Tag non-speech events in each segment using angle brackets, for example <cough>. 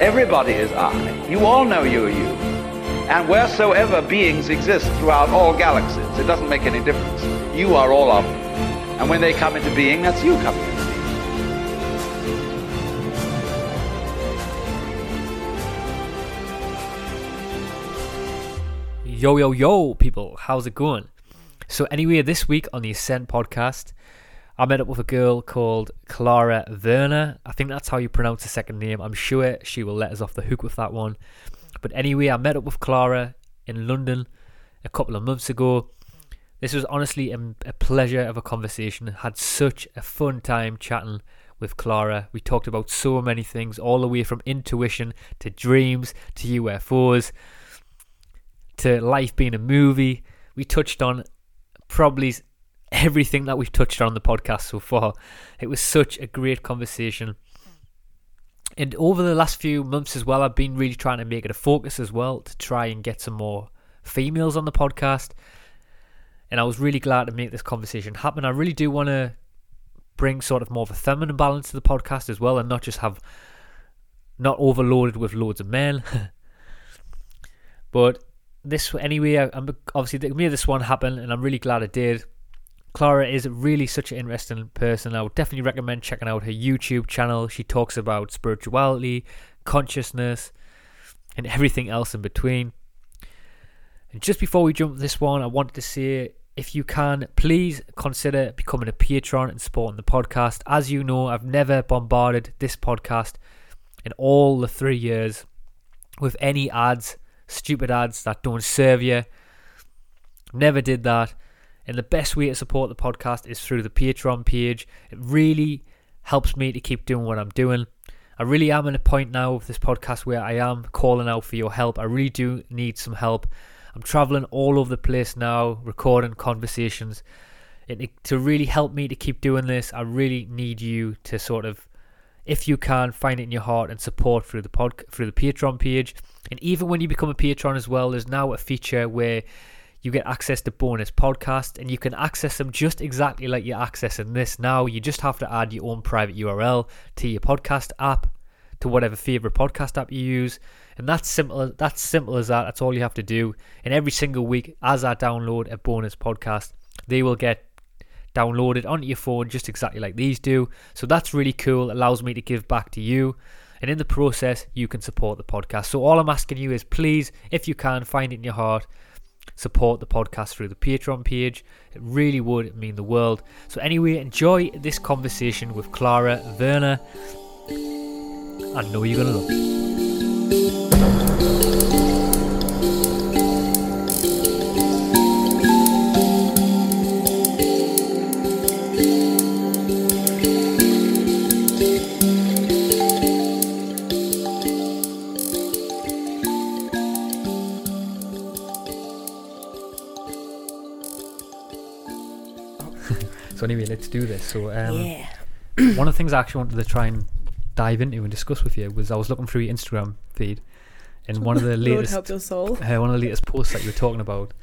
Everybody is I. You all know you are you. And wheresoever beings exist throughout all galaxies, it doesn't make any difference. You are all of them. And when they come into being, that's you coming into being. Yo, yo, yo, people, how's it going? So, anyway, this week on the Ascent podcast, I met up with a girl called Clara Werner. I think that's how you pronounce her second name. I'm sure she will let us off the hook with that one. But anyway, I met up with Clara in London a couple of months ago. This was honestly a, a pleasure of a conversation. Had such a fun time chatting with Clara. We talked about so many things, all the way from intuition to dreams to UFOs to life being a movie. We touched on probably everything that we've touched on the podcast so far. It was such a great conversation. And over the last few months as well, I've been really trying to make it a focus as well to try and get some more females on the podcast. And I was really glad to make this conversation happen. I really do want to bring sort of more of a feminine balance to the podcast as well and not just have not overloaded with loads of men. <laughs> but this anyway, I, am obviously made this one happen, and I'm really glad it did. Clara is really such an interesting person. I would definitely recommend checking out her YouTube channel. She talks about spirituality, consciousness, and everything else in between. And just before we jump this one, I wanted to say if you can, please consider becoming a patron and supporting the podcast. As you know, I've never bombarded this podcast in all the three years with any ads stupid ads that don't serve you. Never did that. And the best way to support the podcast is through the Patreon page. It really helps me to keep doing what I'm doing. I really am at a point now with this podcast where I am calling out for your help. I really do need some help. I'm traveling all over the place now, recording conversations. To really help me to keep doing this, I really need you to sort of, if you can, find it in your heart and support through the pod through the Patreon page. And even when you become a patron as well, there's now a feature where you get access to bonus podcasts and you can access them just exactly like you're accessing this now. You just have to add your own private URL to your podcast app, to whatever favorite podcast app you use. And that's simple that's simple as that. That's all you have to do. And every single week as I download a bonus podcast, they will get downloaded onto your phone just exactly like these do. So that's really cool. It allows me to give back to you. And in the process, you can support the podcast. So all I'm asking you is please, if you can, find it in your heart, support the podcast through the Patreon page. It really would mean the world. So anyway, enjoy this conversation with Clara Werner. I know you're gonna love it. So anyway, let's do this. So um, yeah. one of the things I actually wanted to try and dive into and discuss with you was I was looking through your Instagram feed, and <laughs> one of the latest help your soul. <laughs> uh, one of the latest posts that you were talking about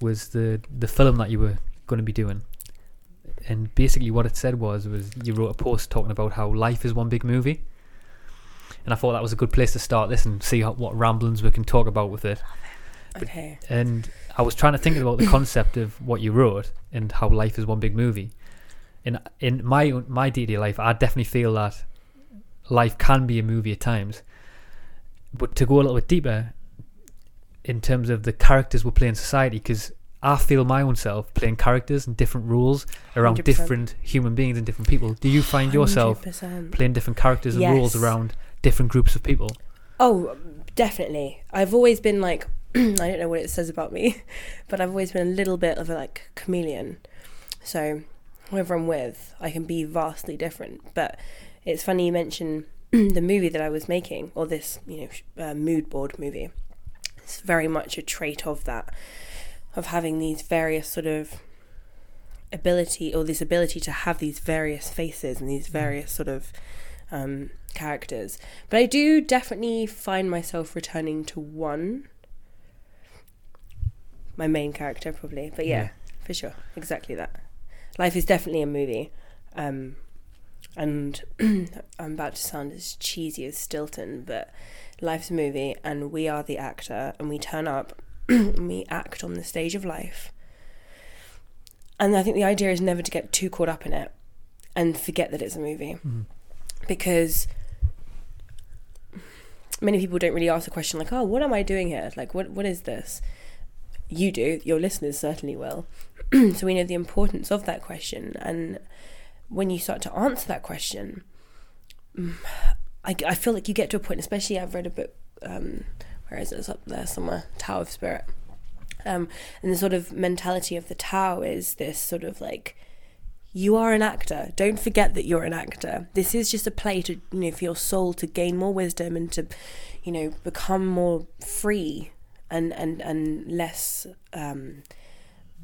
was the the film that you were going to be doing. And basically, what it said was was you wrote a post talking about how life is one big movie, and I thought that was a good place to start this and see how, what ramblings we can talk about with it. Okay. And I was trying to think about the concept of what you wrote and how life is one big movie. In in my my day to day life, I definitely feel that life can be a movie at times. But to go a little bit deeper, in terms of the characters we play in society, because I feel my own self playing characters and different roles around 100%. different human beings and different people. Do you find yourself 100%. playing different characters and roles around different groups of people? Oh, definitely. I've always been like, <clears throat> I don't know what it says about me, <laughs> but I've always been a little bit of a like chameleon. So whoever I'm with, I can be vastly different. But it's funny you mention <clears throat> the movie that I was making, or this, you know, uh, mood board movie, it's very much a trait of that, of having these various sort of ability, or this ability to have these various faces and these various sort of um, characters. But I do definitely find myself returning to one. My main character, probably. But yeah, Yeah. for sure. Exactly that. Life is definitely a movie. Um, and <clears throat> I'm about to sound as cheesy as Stilton, but life's a movie and we are the actor and we turn up <clears throat> and we act on the stage of life. And I think the idea is never to get too caught up in it and forget that it's a movie. Because many people don't really ask the question like, "Oh, what am I doing here? Like what what is this?" You do, your listeners certainly will. <clears throat> so we know the importance of that question and when you start to answer that question, mm, I, I feel like you get to a point, especially I've read a book, um, where is it? It's up there somewhere, Tao of Spirit. Um, and the sort of mentality of the Tao is this sort of like, you are an actor. Don't forget that you're an actor. This is just a play to, you know, for your soul to gain more wisdom and to, you know, become more free and and and less um,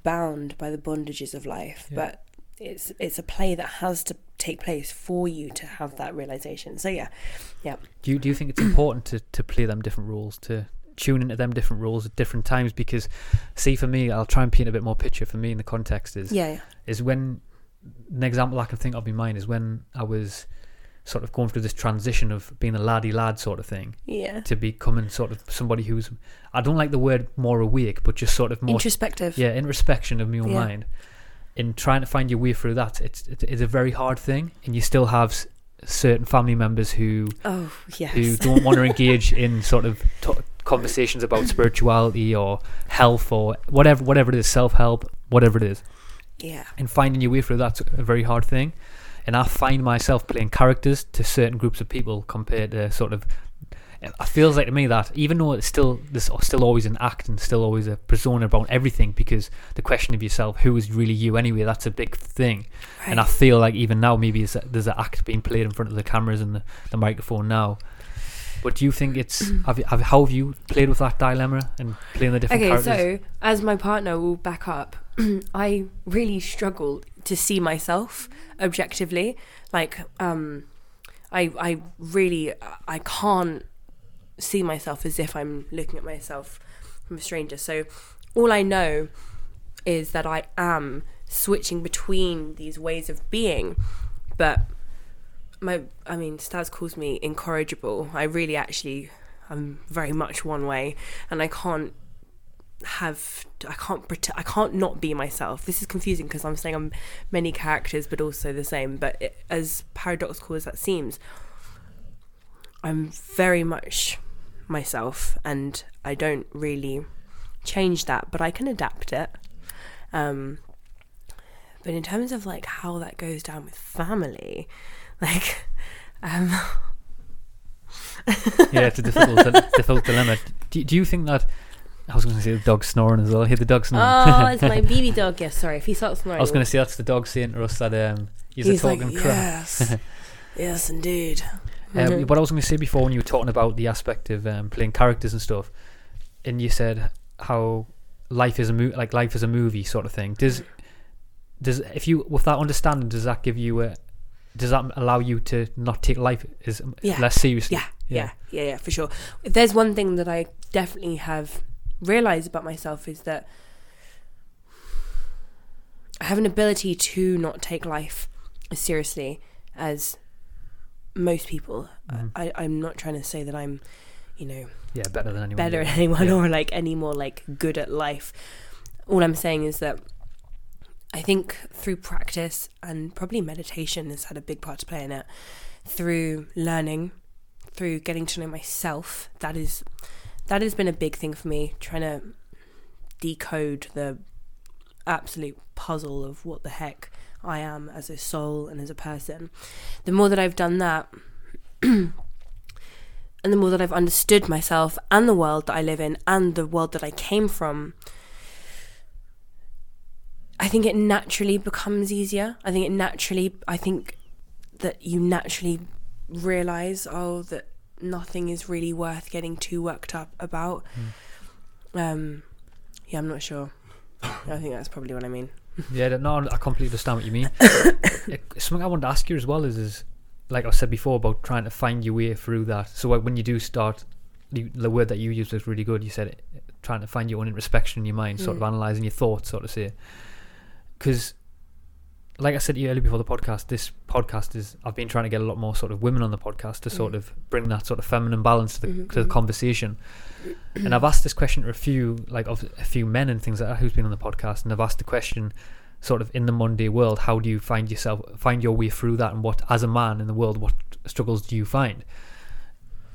bound by the bondages of life. But it's it's a play that has to take place for you to have that realization. So yeah, yeah. Do you do you think it's important to to play them different roles to tune into them different roles at different times? Because see, for me, I'll try and paint a bit more picture. For me, in the context is Yeah, yeah. is when an example I can think of in mind is when I was sort of going through this transition of being a laddie lad sort of thing Yeah. to becoming sort of somebody who's I don't like the word more awake, but just sort of more Introspective. yeah introspection of my own Yeah. mind. In trying to find your way through that, it's it's a very hard thing, and you still have s- certain family members who Oh yes. who don't want to engage in sort of t- conversations about <laughs> spirituality or health or whatever whatever it is, self help, whatever it is yeah. and finding your way through that's a very hard thing. And I find myself playing characters to certain groups of people compared to sort of. It feels like to me that even though it's still there's still always an act and still always a persona about everything because the question of yourself who is really you anyway that's a big thing. And I feel like even now maybe it's, there's an act being played in front of the cameras and the, the microphone now. But do you think it's <clears throat> have, you, have how have you played with that dilemma and playing the different Okay, characters? so as my partner will back up, <clears throat> I really struggle to see myself objectively. Like, um, I I really I can't see myself as if I'm looking at myself from a stranger. So all I know is that I am switching between these ways of being, but my I mean Stas calls me incorrigible. I really actually I'm very much one way and I can't have I can't pretend I can't not be myself. This is confusing because I'm saying I'm many characters but also the same. But it, as paradoxical as that seems, I'm very much myself, and I don't really change that, but I can adapt it. Um, but in terms of like how that goes down with family, <laughs> like, um, yeah, it's a difficult, <laughs> difficult dilemma. Do, do you think that? I was going to say the dog snoring as well. I hear the dog snoring. oh, it's my <laughs> baby dog. Yes, sorry if he starts snoring. I was going to say that's the dog saying to us that um, he's, he's a like, talking crap. yes, <laughs> yes, indeed. Um, Mhm. what I was going to say before when you were talking about the aspect of um, playing characters and stuff, and you said how life is a mo- like life is a movie sort of thing. Does does if you with that understanding does that give you a does that allow you to not take life as Yeah. less seriously? Yeah, yeah, yeah, yeah, for sure. If there's one thing that I definitely have realized about myself is that I have an ability to not take life as seriously as most people. Mhm. I, I'm not trying to say that I'm, you know, yeah, better than anyone. better than anyone Yeah. or like any more like good at life. All I'm saying is that I think through practice and probably meditation has had a big part to play in it. Through learning, through getting to know myself, that is that has been a big thing for me. Trying to decode the absolute puzzle of what the heck I am as a soul and as a person. The more that I've done that, <clears throat> and the more that I've understood myself and the world that I live in and the world that I came from, I think it naturally becomes easier. I think it naturally, I think that you naturally realize oh that nothing is really worth getting too worked up about. Hmm. Um, yeah, I'm not sure. I think that's probably what I mean. Yeah, no, I completely understand what you mean. <coughs> It- something I wanted to ask you as well is, is like I said before about trying to find your way through that. So when you do start, the, the word that you used was really good. You said it, trying to find your own introspection in your mind, sort of analyzing your thoughts, sort of say. Because, like I said to you earlier before the podcast, this podcast is I've been trying to get a lot more sort of women on the podcast to sort of bring that sort of feminine balance to the, Mm-hmm, to the conversation. and I've asked this question to a few like of a few men and things like that who's been on the podcast, and I've asked the question sort of in the Monday world, how do you find yourself, find your way through that, and what as a man in the world, what struggles do you find?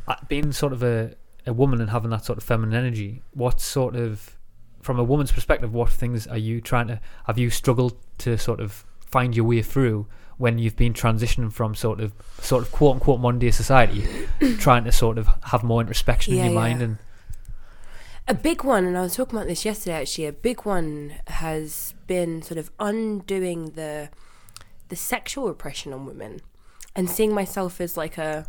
Uh, Being sort of a a woman and having that sort of feminine energy, what sort of from a woman's perspective, what things are you trying to have you struggled to sort of find your way through when you've been transitioning from sort of sort of quote unquote Monday society, <coughs> trying to sort of have more introspection Yeah, in your yeah. mind and A big one, and I was talking about this yesterday actually, a big one has been sort of undoing the the sexual repression on women and seeing myself as like a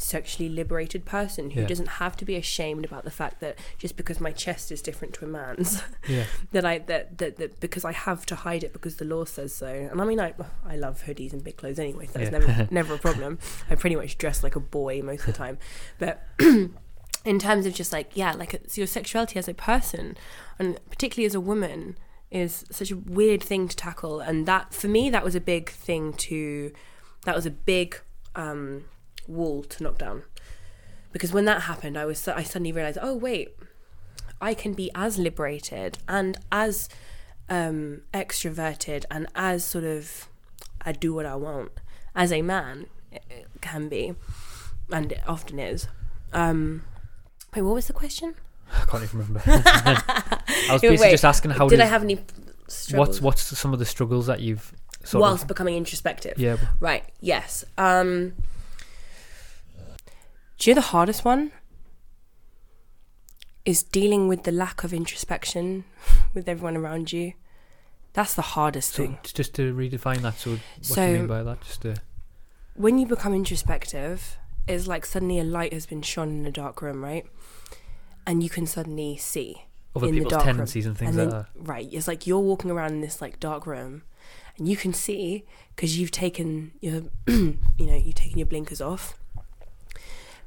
sexually liberated person who Yeah. doesn't have to be ashamed about the fact that just because my chest is different to a man's <laughs> yeah. that I that, that that because I have to hide it because the law says so. And I mean I I love hoodies and big clothes anyway, so that's Yeah. never <laughs> never a problem. I pretty much dress like a boy most of the time. But <clears throat> in terms of just like yeah, like it's your sexuality as a person and particularly as a woman is such a weird thing to tackle and that for me that was a big thing to that was a big um wall to knock down because when that happened i was i suddenly realized oh wait i can be as liberated and as um extroverted and as sort of i do what i want as a man it it can be and it often is um wait what was the question I can't even remember. <laughs> I was Wait, basically just asking how did did i have any struggles what's what's some of the struggles that you've sort whilst of becoming introspective yeah Right. Yes. Um. Do you know the hardest one? Is dealing with the lack of introspection <laughs> with everyone around you. That's the hardest so thing. just to redefine that so what do you mean by that just to When you become introspective, it's like suddenly a light has been shone in a dark room, right? And you can suddenly see other in the people's dark room. tendencies and things and like then, that Right. It's like you're walking around in this like dark room, and you can see because you've taken your, <clears throat> you know, you've taken your blinkers off,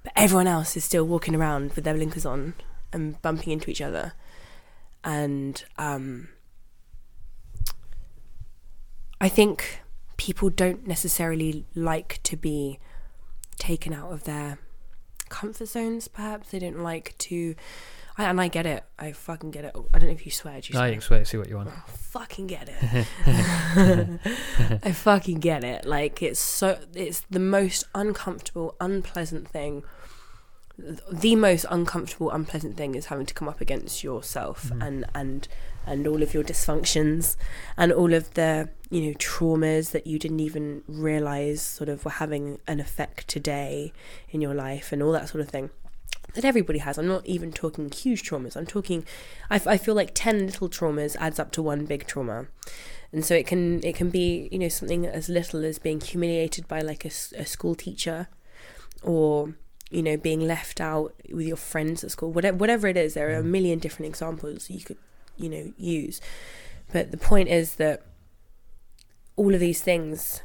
but everyone else is still walking around with their blinkers on and bumping into each other, and um, I think people don't necessarily like to be taken out of their comfort zones. Perhaps they don't like to. I, and I get it. I fucking get it. I don't know if you swear. Do you no, swear? can swear see what you want oh, I fucking get it. <laughs> I fucking get it. Like it's so it's the most uncomfortable, unpleasant thing. The most uncomfortable, unpleasant thing is having to come up against yourself mm-hmm. and and and all of your dysfunctions and all of the you know traumas that you didn't even realize sort of were having an effect today in your life and all that sort of thing that everybody has. I'm not even talking huge traumas. I'm talking, I, f- I feel like 10 little traumas adds up to one big trauma. And so it can it can be you know something as little as being humiliated by like a, a school teacher, or you know being left out with your friends at school. Whatever whatever it is, there are a mm. million different examples you could you know use. But the point is that all of these things,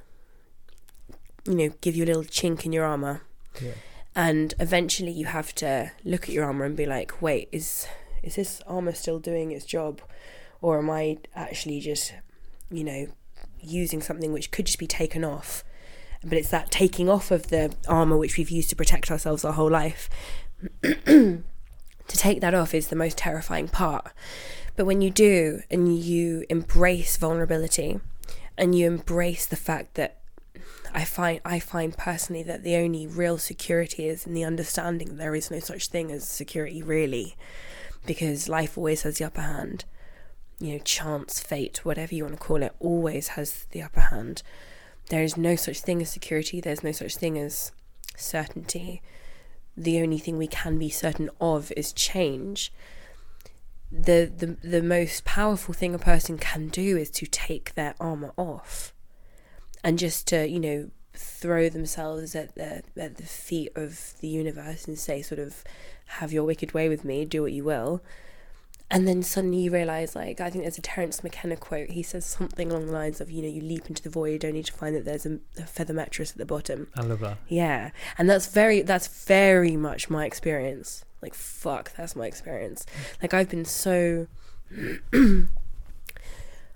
you know, give you a little chink in your armor yeah and eventually you have to look at your armor and be like wait is is this armor still doing its job? Or am i actually just you know using something which could just be taken off? But it's that taking off of the armor which we've used to protect ourselves our whole life. <clears throat> To take that off is the most terrifying part. But when you do and you embrace vulnerability and you embrace the fact that I find I find personally that the only real security is in the understanding that there is no such thing as security really, because life always has the upper hand. You know, chance, fate, whatever you want to call it, always has the upper hand. There is no such thing as security. There's no such thing as certainty. The only thing we can be certain of is change. The, the the most powerful thing a person can do is to take their armor off and just to you know throw themselves at the at the feet of the universe and say sort of have your wicked way with me do what you will. And then suddenly you realize like i think there's a terence mckenna quote. He says something along the lines of you know you leap into the void only to find that there's a, a feather mattress at the bottom. I love that. yeah. And that's very that's very much my experience. Like fuck that's my experience. Like i've been so <clears throat>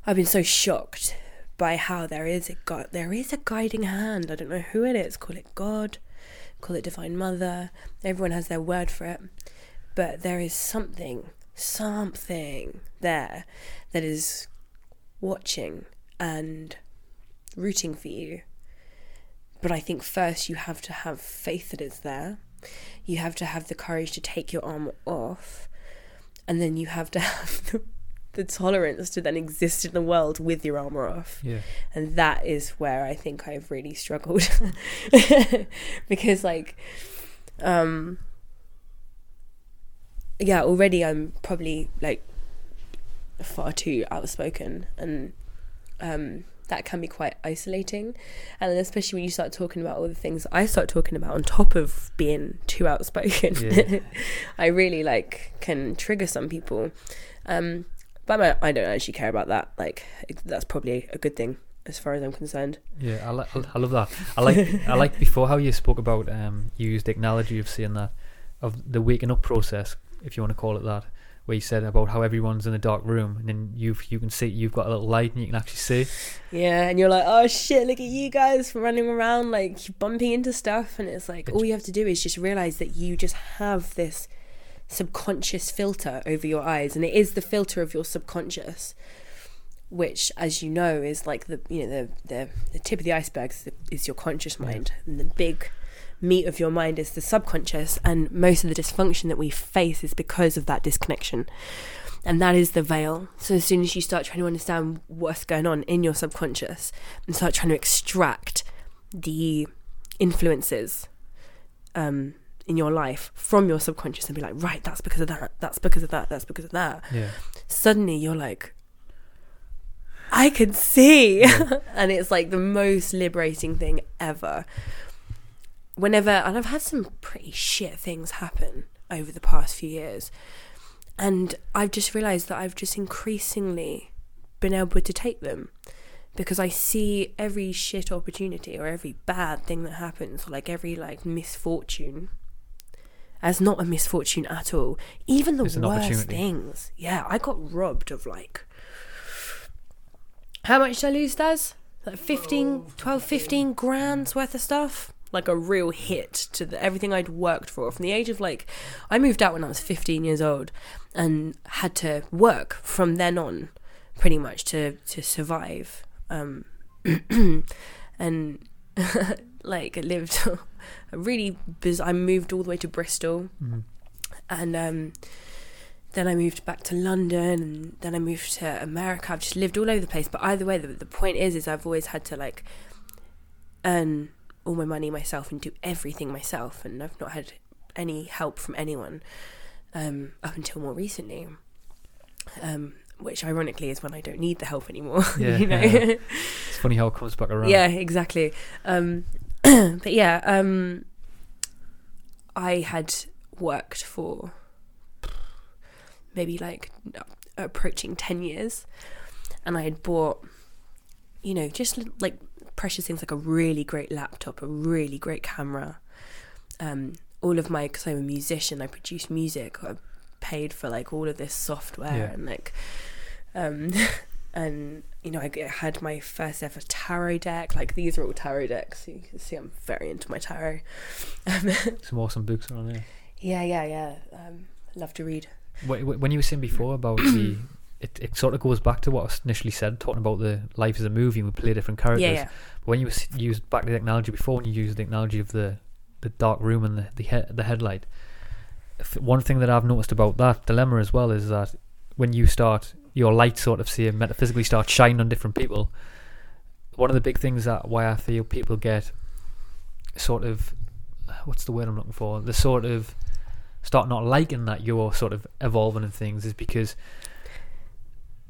i've been so shocked by how there is a god there is a guiding hand. I don't know who it is. Call it god call it divine mother. Everyone has their word for it. But there is something something there that is watching and rooting for you. But I think first you have to have faith that it's there. You have to have the courage to take your arm off. And then you have to <laughs> have the, the tolerance to then exist in the world with your armor off. Yeah. And that is where I think I've really struggled. <laughs> because, like, um, yeah, already I'm probably like far too outspoken and um, that can be quite isolating. And especially when you start talking about all the things I start talking about on top of being too outspoken, Yeah. <laughs> I really like can trigger some people. Um, but I, I don't actually care about that. Like it- that's probably a good thing as far as I'm concerned. Yeah, I, li- I love that. I like I like <laughs> before how you spoke about um you used the analogy of saying that of the waking up process, if you want to call it that, where you said about how everyone's in a dark room and then you you can see you've got a little light and you can actually see. Yeah, and you're like, oh shit, look at you guys running around like bumping into stuff, and it's like all you have to do is just realize that you just have this subconscious filter over your eyes, and it is the filter of your subconscious, which, as you know, is like the you know the the, the tip of the iceberg is, the, is your conscious mind, and the big meat of your mind is the subconscious, and most of the dysfunction that we face is because of that disconnection and that is the veil. So as soon as you start trying to understand what's going on in your subconscious and start trying to extract the influences um, in your life from your subconscious and be like, right, that's because of that, that's because of that, that's because of that. Yeah. Suddenly you're like, I can see, <laughs> and it's like the most liberating thing ever. Whenever, and I've had some pretty shit things happen over the past few years and I've just realized that I've just increasingly been able to take them because I see every shit opportunity or every bad thing that happens, or like every like misfortune, as not a misfortune at all. Even the worst things. Yeah, I got robbed of like. How much did I lose, Daz? Like 15, 12, 15 grand's worth of stuff? Like a real hit to the, everything I'd worked for. From the age of like, I moved out when I was 15 years old and had to work from then on pretty much to, to survive. Um, <clears throat> and <laughs> like I lived <laughs> a really biz- I moved all the way to Bristol and um, then I moved back to London and then I moved to America. I've just lived all over the place. But either way, the, the point is, is I've always had to like earn all my money myself and do everything myself, and I've not had any help from anyone um, up until more recently. Um, which ironically is when I don't need the help anymore. <laughs> Yeah, you know. yeah. It's funny how it comes back around. Yeah, exactly. Um, <clears throat> but yeah, um, I had worked for maybe like approaching 10 years and I had bought, you know, just like precious things like a really great laptop, a really great camera. Um, all of my, because I'm a musician, I produce music. I paid for like all of this software Yeah. and like, um, <laughs> and you know, I had my first ever tarot deck. Like these are all tarot decks. You can see I'm very into my tarot. Um, <laughs> Some awesome books on there. yeah, yeah, yeah. Um, love to read. Wh- wh- When you were saying before about the, <coughs> it, it sort of goes back to what I initially said, talking about the life as a movie. and We play different characters. Yeah, yeah. But when you was, used back to the technology before, when you used the technology of the the dark room and the the, he- the headlight, one thing that I've noticed about that dilemma as well is that when you start your light sort of say metaphysically start shining on different people, one of the big things that why I feel people get sort of what's the word I'm looking for? The sort of start not liking that you're sort of evolving and things is because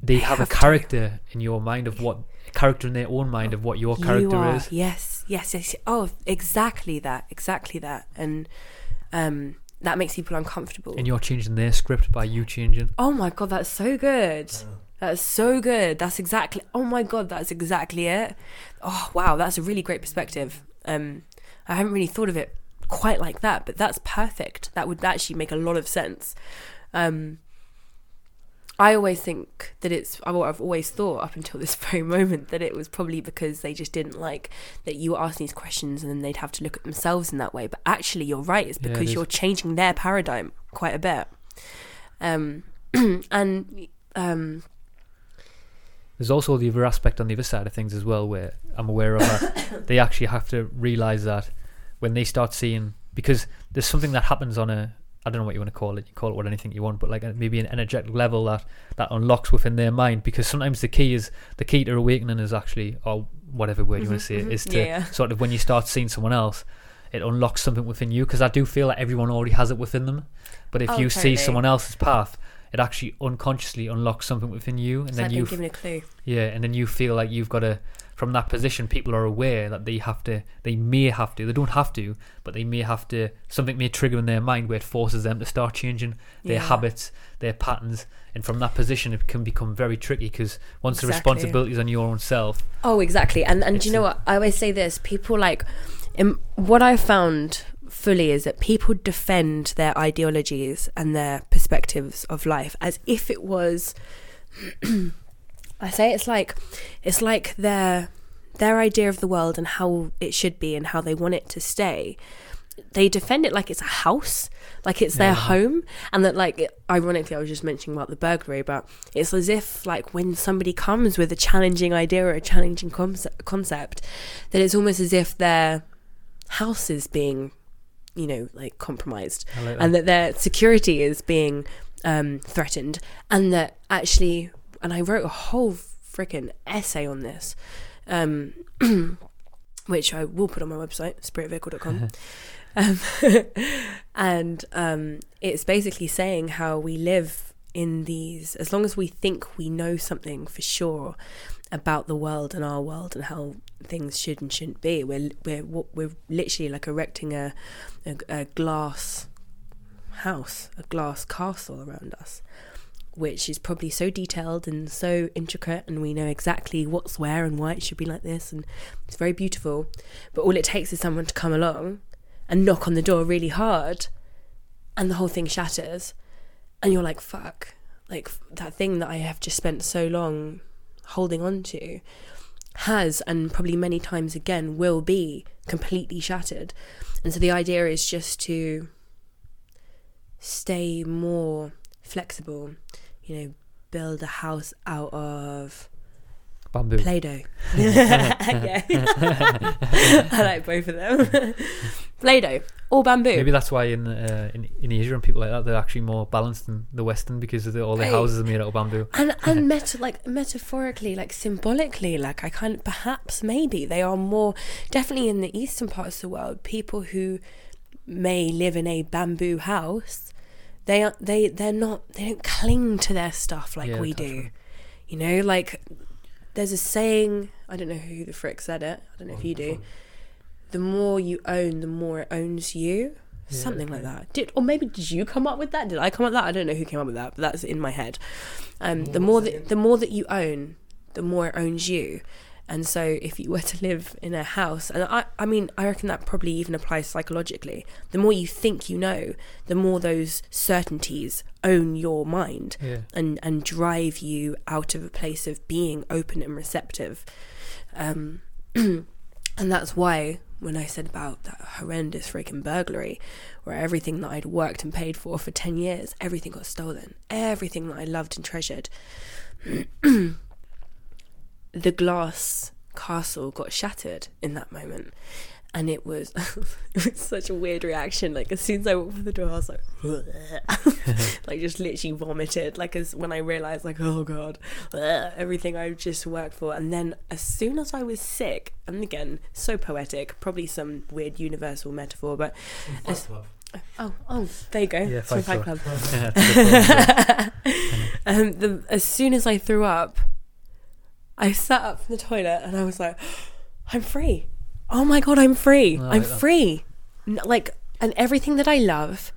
they have, have a to. character in your mind of what character in their own mind of what your character you are, is. Yes, yes, yes. Oh, exactly that, exactly that, and um, that makes people uncomfortable. And you're changing their script by you changing. Oh my god, that's so good. That's so good. That's exactly. Oh my god, that's exactly it. Oh wow, that's a really great perspective. Um, I haven't really thought of it quite like that, but that's perfect. That would actually make a lot of sense. Um, I always think that it's. I've I've always thought up until this <laughs> very moment that it was probably because they just didn't like that you were asking these questions and then they'd have to look at themselves in that way. But actually, you're right. It's Yeah, it because you're changing their paradigm quite a bit. Um, <clears throat> and um, There's also the other aspect on the other side of things as well, where I'm aware of that <coughs> they actually have to realize that when they start seeing because there's something that happens on a I don't know what you want to call it. You call it what anything you want, but like maybe an energetic level that that unlocks within their mind. Because sometimes the key is the key to awakening is actually or whatever word you want to mm-hmm, say it, mm-hmm. is to Yeah, sort of when you start seeing someone else, it unlocks something within you. Because I do feel like everyone already has it within them, but if Oh, you see someone else's path, it actually unconsciously unlocks something within you, and it's then like you given a clue. yeah, and then you feel like you've got to, from that position, people are aware that they have to, they may have to, they don't have to, but they may have to, something may trigger in their mind where it forces them to start changing their Yeah. habits, their patterns. And from that position, it can become very tricky because once the responsibility is on your own self, Oh, exactly. And and do you know what? I always say this. People like, in, what I found fully is that people defend their ideologies and their perspectives of life as if it was. <clears throat> <clears throat> I say it's like, it's like their their idea of the world and how it should be and how they want it to stay. They defend it like it's a house, like it's their home, and that like ironically, I was just mentioning about the burglary, but it's as if like when somebody comes with a challenging idea or a challenging concept, concept that it's almost as if their house is being, you know, like compromised, like and that their security is being um, threatened, and that actually, and I wrote a whole freaking essay on this, um, <clears throat> which I will put on my website, spiritvehicle.com. <laughs> <laughs> um, <laughs> and um, it's basically saying how we live in these, as long as we think we know something for sure about the world and our world and how things should and shouldn't be, we're we're we're literally like erecting a a, a glass house, a glass castle around us, which is probably so detailed and so intricate, and we know exactly what's where and why it should be like this, and it's very beautiful. But all it takes is someone to come along and knock on the door really hard, and the whole thing shatters, and you're like, fuck, like that thing that I have just spent so long holding on to has and probably many times again will be completely shattered. And so the idea is just to stay more flexible, you know, build a house out of bamboo. Play Doh. <laughs> <laughs> yeah. I like both of them. <laughs> Play Doh or bamboo. Maybe that's why in, uh, in in Asia and people like that they're actually more balanced than the Western because of the, all their Right. houses are made out of bamboo. and and meta like metaphorically like symbolically like i kind of perhaps maybe they are more definitely in the eastern parts of the world people who may live in a bamboo house they are they they're not they don't cling to their stuff like Yeah, we do. you know like there's a saying i don't know who the frick said it i don't know if you do the more you own the more it owns you. Something like that. Did or maybe did you come up with that? Did i come up with that? I don't know who came up with that but that's in my head. Um, the more that the more that you own the more it owns you and so if you <laughs> were to live in a house and i i mean i reckon that probably even applies psychologically the more you think you know the more those certainties own your mind Yeah. and and drive you out of a place of being open and receptive um <clears throat> and that's why when I said about that horrendous freaking burglary, where everything that I'd worked and paid for for 10 years, everything got stolen. Everything that I loved and treasured. <clears throat> the glass castle got shattered in that moment. And it was, <laughs> it was such a weird reaction. Like as soon as I walked through the door, I was like, <laughs> like just literally vomited. Like as when I realized, like, oh god, <laughs> everything I've just worked for. And then as soon as I was sick, and again, so poetic, probably some weird universal metaphor, but as, oh, oh, there you go. Yeah, Fight Fight Club. Club. Yeah, um, the, as soon as I threw up, I sat up from the toilet and I was like, I'm free. oh my god, I'm free. No, I I'm like that. free. N- Like, and everything that I love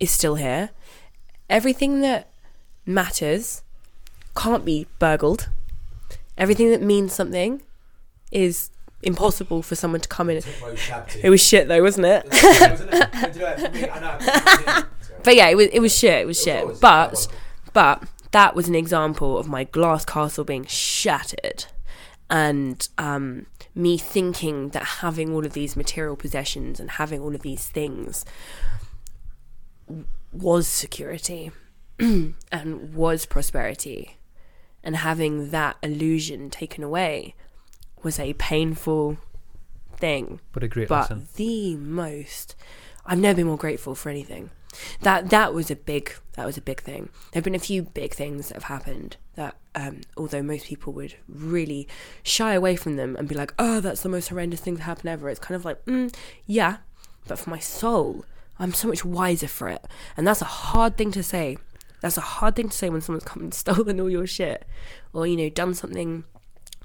is still here. Everything that matters can't be burgled. Everything that means something is impossible for someone to come in. It was shit though, wasn't it? But yeah, it was it was shit. It was shit. But but that was an example of my glass castle being shattered, and um, me thinking that having all of these material possessions and having all of these things was security <clears throat> and was prosperity, and having that illusion taken away was a painful thing But a great but lesson. the most I've never been more grateful for anything. That that was a big that was a big thing. There have been a few big things that have happened that um, although most people would really shy away from them and be like, "Oh, that's the most horrendous thing to happen ever." It's kind of like, mm, yeah, but for my soul, I'm so much wiser for it, and that's a hard thing to say. That's a hard thing to say when someone's come and <laughs> stolen all your shit, or you know, done something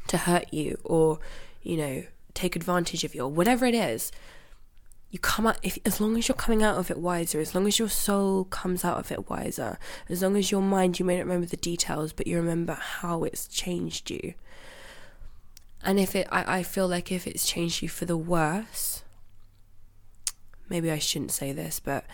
to hurt you, or you know, take advantage of you, or whatever it is you come out if as long as you're coming out of it wiser as long as your soul comes out of it wiser as long as your mind you may not remember the details but you remember how it's changed you and if it I, I feel like if it's changed you for the worse maybe i shouldn't say this but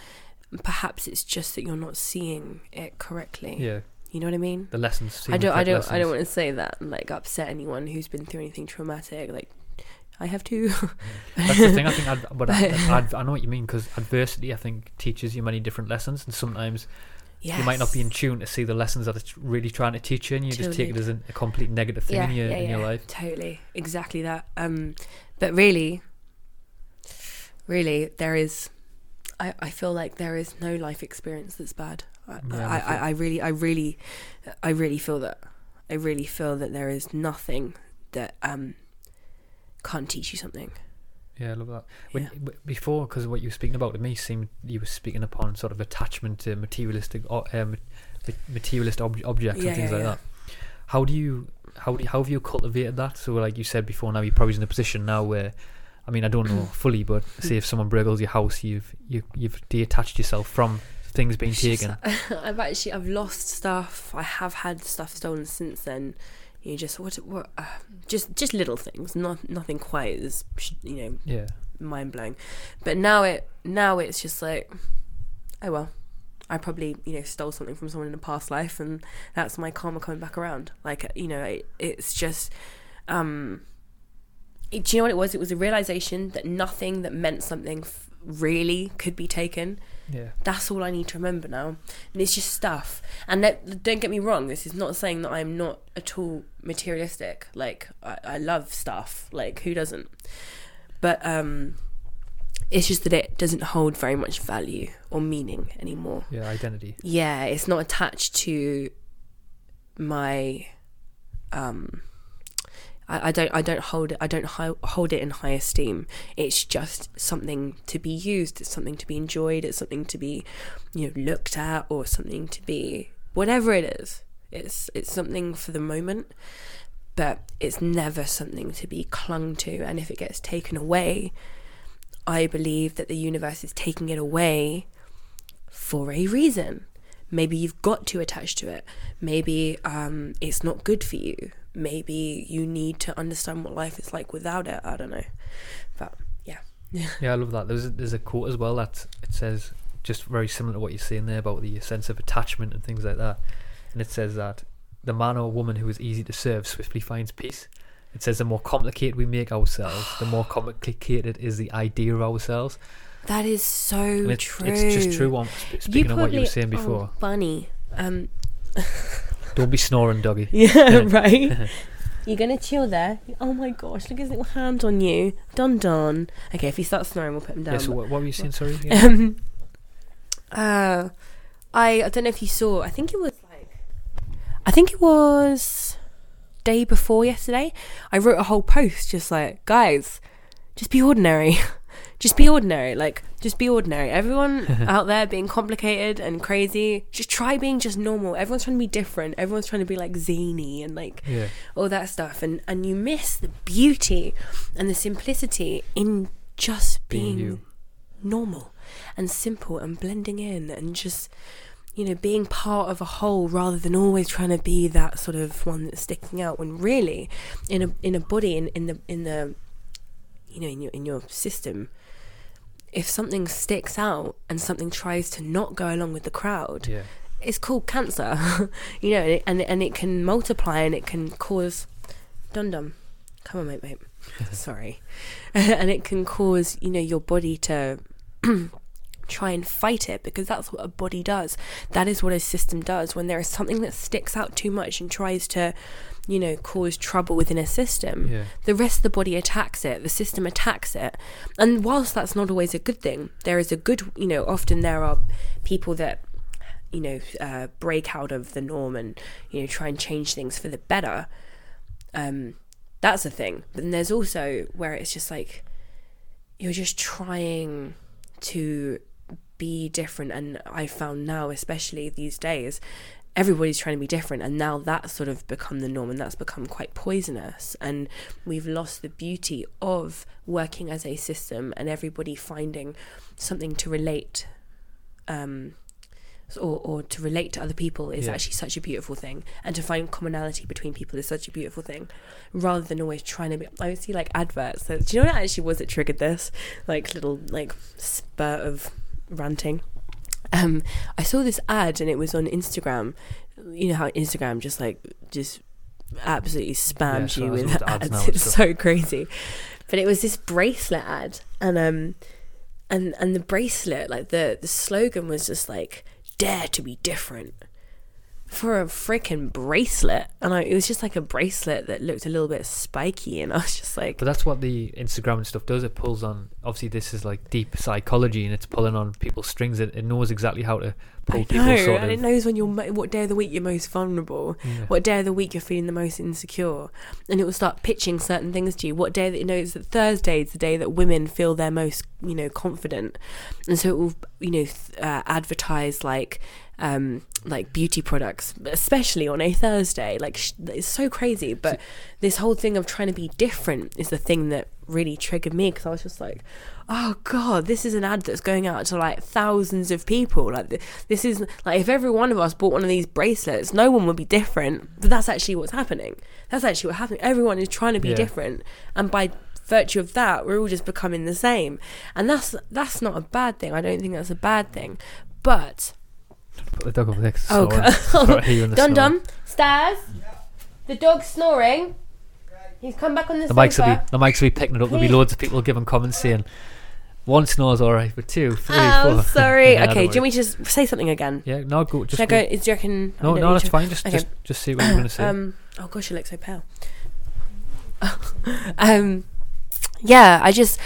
perhaps it's just that you're not seeing it correctly Yeah, you know what i mean the lessons. I don't, I don't, I don't want to say that and like upset anyone who's been through anything traumatic. Like, I have to. <laughs> That's the thing. I think, I'd, but <laughs> I, I, I know what you mean because adversity, I think, teaches you many different lessons, and sometimes yes. you might not be in tune to see the lessons that it's really trying to teach you, and you just take it as a, a complete negative thing in your in your life. Totally, exactly that. Um, but really, really, there is. I, I feel like there is no life experience that's bad. I, Yeah, I, I I, I really, I really, I really feel that. I really feel that there is nothing that um can't teach you something. Yeah, I love that. When Yeah. w- before, because what you were speaking about to me seemed you were speaking upon sort of attachment to materialistic, um, materialist ob- objects Yeah, and things yeah, like that. How do you how do you, how have you cultivated that? So, like you said before, now you're probably in a position now where, I mean, I don't know <clears throat> fully, but say if someone burgles your house, you've you, you've detached yourself from things being taken. <laughs> I've actually I've lost stuff. I have had stuff stolen since then. You just what what uh, just just little things, not nothing quite as you know Yeah, mind blowing. But now it now it's just like, oh well, I probably you know stole something from someone in a past life, and that's my karma coming back around. Like you know, it, it's just. um it, do you know what it was? It was a realization that nothing that meant something f- really could be taken. Yeah, That's all I need to remember now. And it's just stuff. And that, don't get me wrong, this is not saying that I'm not at all materialistic. Like, I, I love stuff. Like, who doesn't? But um, it's just that it doesn't hold very much value or meaning anymore. yeah. Identity. Yeah, it's not attached to my. Um, I, I don't. I don't hold it. I don't hi- hold it in high esteem. It's just something to be used. It's something to be enjoyed. It's something to be, you know, looked at, or something to be whatever it is. It's it's something for the moment, but it's never something to be clung to. And if it gets taken away, I believe that the universe is taking it away for a reason. Maybe you've got to attach to it. Maybe um, it's not good for you. Maybe you need to understand what life is like without it. I don't know. But yeah. Yeah, I love that. There's a, there's a quote as well that it says just very similar to what you're saying there about the sense of attachment and things like that. And it says that the man or woman who is easy to serve swiftly finds peace. It says the more complicated we make ourselves, the more <sighs> complicated is the idea of ourselves. That is so And it's, true. it's just true. On sp- speaking of what you were saying before, funny. Um, <laughs> don't be snoring, doggy. <laughs> yeah, <laughs> right. <laughs> You're gonna chill there. Oh my gosh! Look at his little hand on you, Don Don. Okay, if he starts snoring, we'll put him down. Yeah, so what, what were you saying? Sorry. again? Um, uh, I I don't know if you saw. I think it was like, I think it was day before yesterday. I wrote a whole post just like, guys, just be ordinary. Just be ordinary. Like, just be ordinary. Everyone <laughs> out there being complicated and crazy, just try being just normal. Everyone's trying to be different. Everyone's trying to be like zany and like Yeah. all that stuff. And and you miss the beauty and the simplicity in just Being being, normal and simple and blending in and just you know being part of a whole rather than always trying to be that sort of one that's sticking out when really in a in a body in, in the in the you know in your in your system if something sticks out and something tries to not go along with the crowd Yeah. it's called cancer. <laughs> You know and it, and, and it can multiply and it can cause dum dum. Come on mate mate <laughs> sorry. <laughs> And it can cause you know your body to <clears throat> try and fight it because that's what a body does. That is what a system does. When there is something that sticks out too much and tries to you know cause trouble within a system Yeah. the rest of the body attacks it the system attacks it. And whilst that's not always a good thing there is a good you know often there are people that you know uh, break out of the norm and you know try and change things for the better um that's a thing. But then there's also where it's just like you're just trying to be different. And i found now especially these days everybody's trying to be different and now that's sort of become the norm and that's become quite poisonous and we've lost the beauty of working as a system and everybody finding something to relate um or, or to relate to other people is Yeah. actually such a beautiful thing and to find commonality between people is such a beautiful thing rather than always trying to be i would see like adverts that do you know what actually was that triggered this like little like spurt of ranting um i saw this ad and it was on instagram. You know how instagram just like just absolutely spams so you with ads, ads. it's so crazy. But it was this bracelet ad and um and and the bracelet like the the slogan was just like dare to be different for a freaking bracelet and I, it was just like a bracelet that looked a little bit spiky and i was just like But that's what the Instagram and stuff does. It pulls on. Obviously, this is like deep psychology, and it's pulling on people's strings. It, it knows exactly how to pull I people know, sort and of. it knows when you're what day of the week you're most vulnerable, Yeah. what day of the week you're feeling the most insecure, and it will start pitching certain things to you. What day that it knows that Thursday is the day that women feel their most, you know, confident, and so it will, you know, th- uh, advertise like, um, like beauty products, especially on a Thursday. Like sh- it's so crazy, but this whole thing of trying to be different is the thing that really triggered me because I was just like, oh god, this is an ad that's going out to like thousands of people. Like th- this is like if every one of us bought one of these bracelets, no one would be different. But that's actually what's happening. That's actually what happening. Everyone is trying to be Yeah. different, and by virtue of that, we're all just becoming the same. And that's that's not a bad thing. I don't think that's a bad thing. But Put the dog over there. 'cause it's Oh, snoring. God. Right, hearing the <laughs> Dum snoring. Dum, Stairs, the dog's snoring. He's come back on the, The mics will sofa. be the mics will be picking it up. There'll be Please. loads of people giving comments saying one snores all right, but two, three, Oh, four. <laughs> sorry. Yeah, okay, do you worry. want me to just say something again? Yeah, no, go. Just Should I go. go? Is, do you reckon? I No, don't no, need that's to- fine. Just, Okay. just, just see what you're gonna <coughs> say. Um. Oh gosh, you look so pale. <laughs> um. Yeah, I just,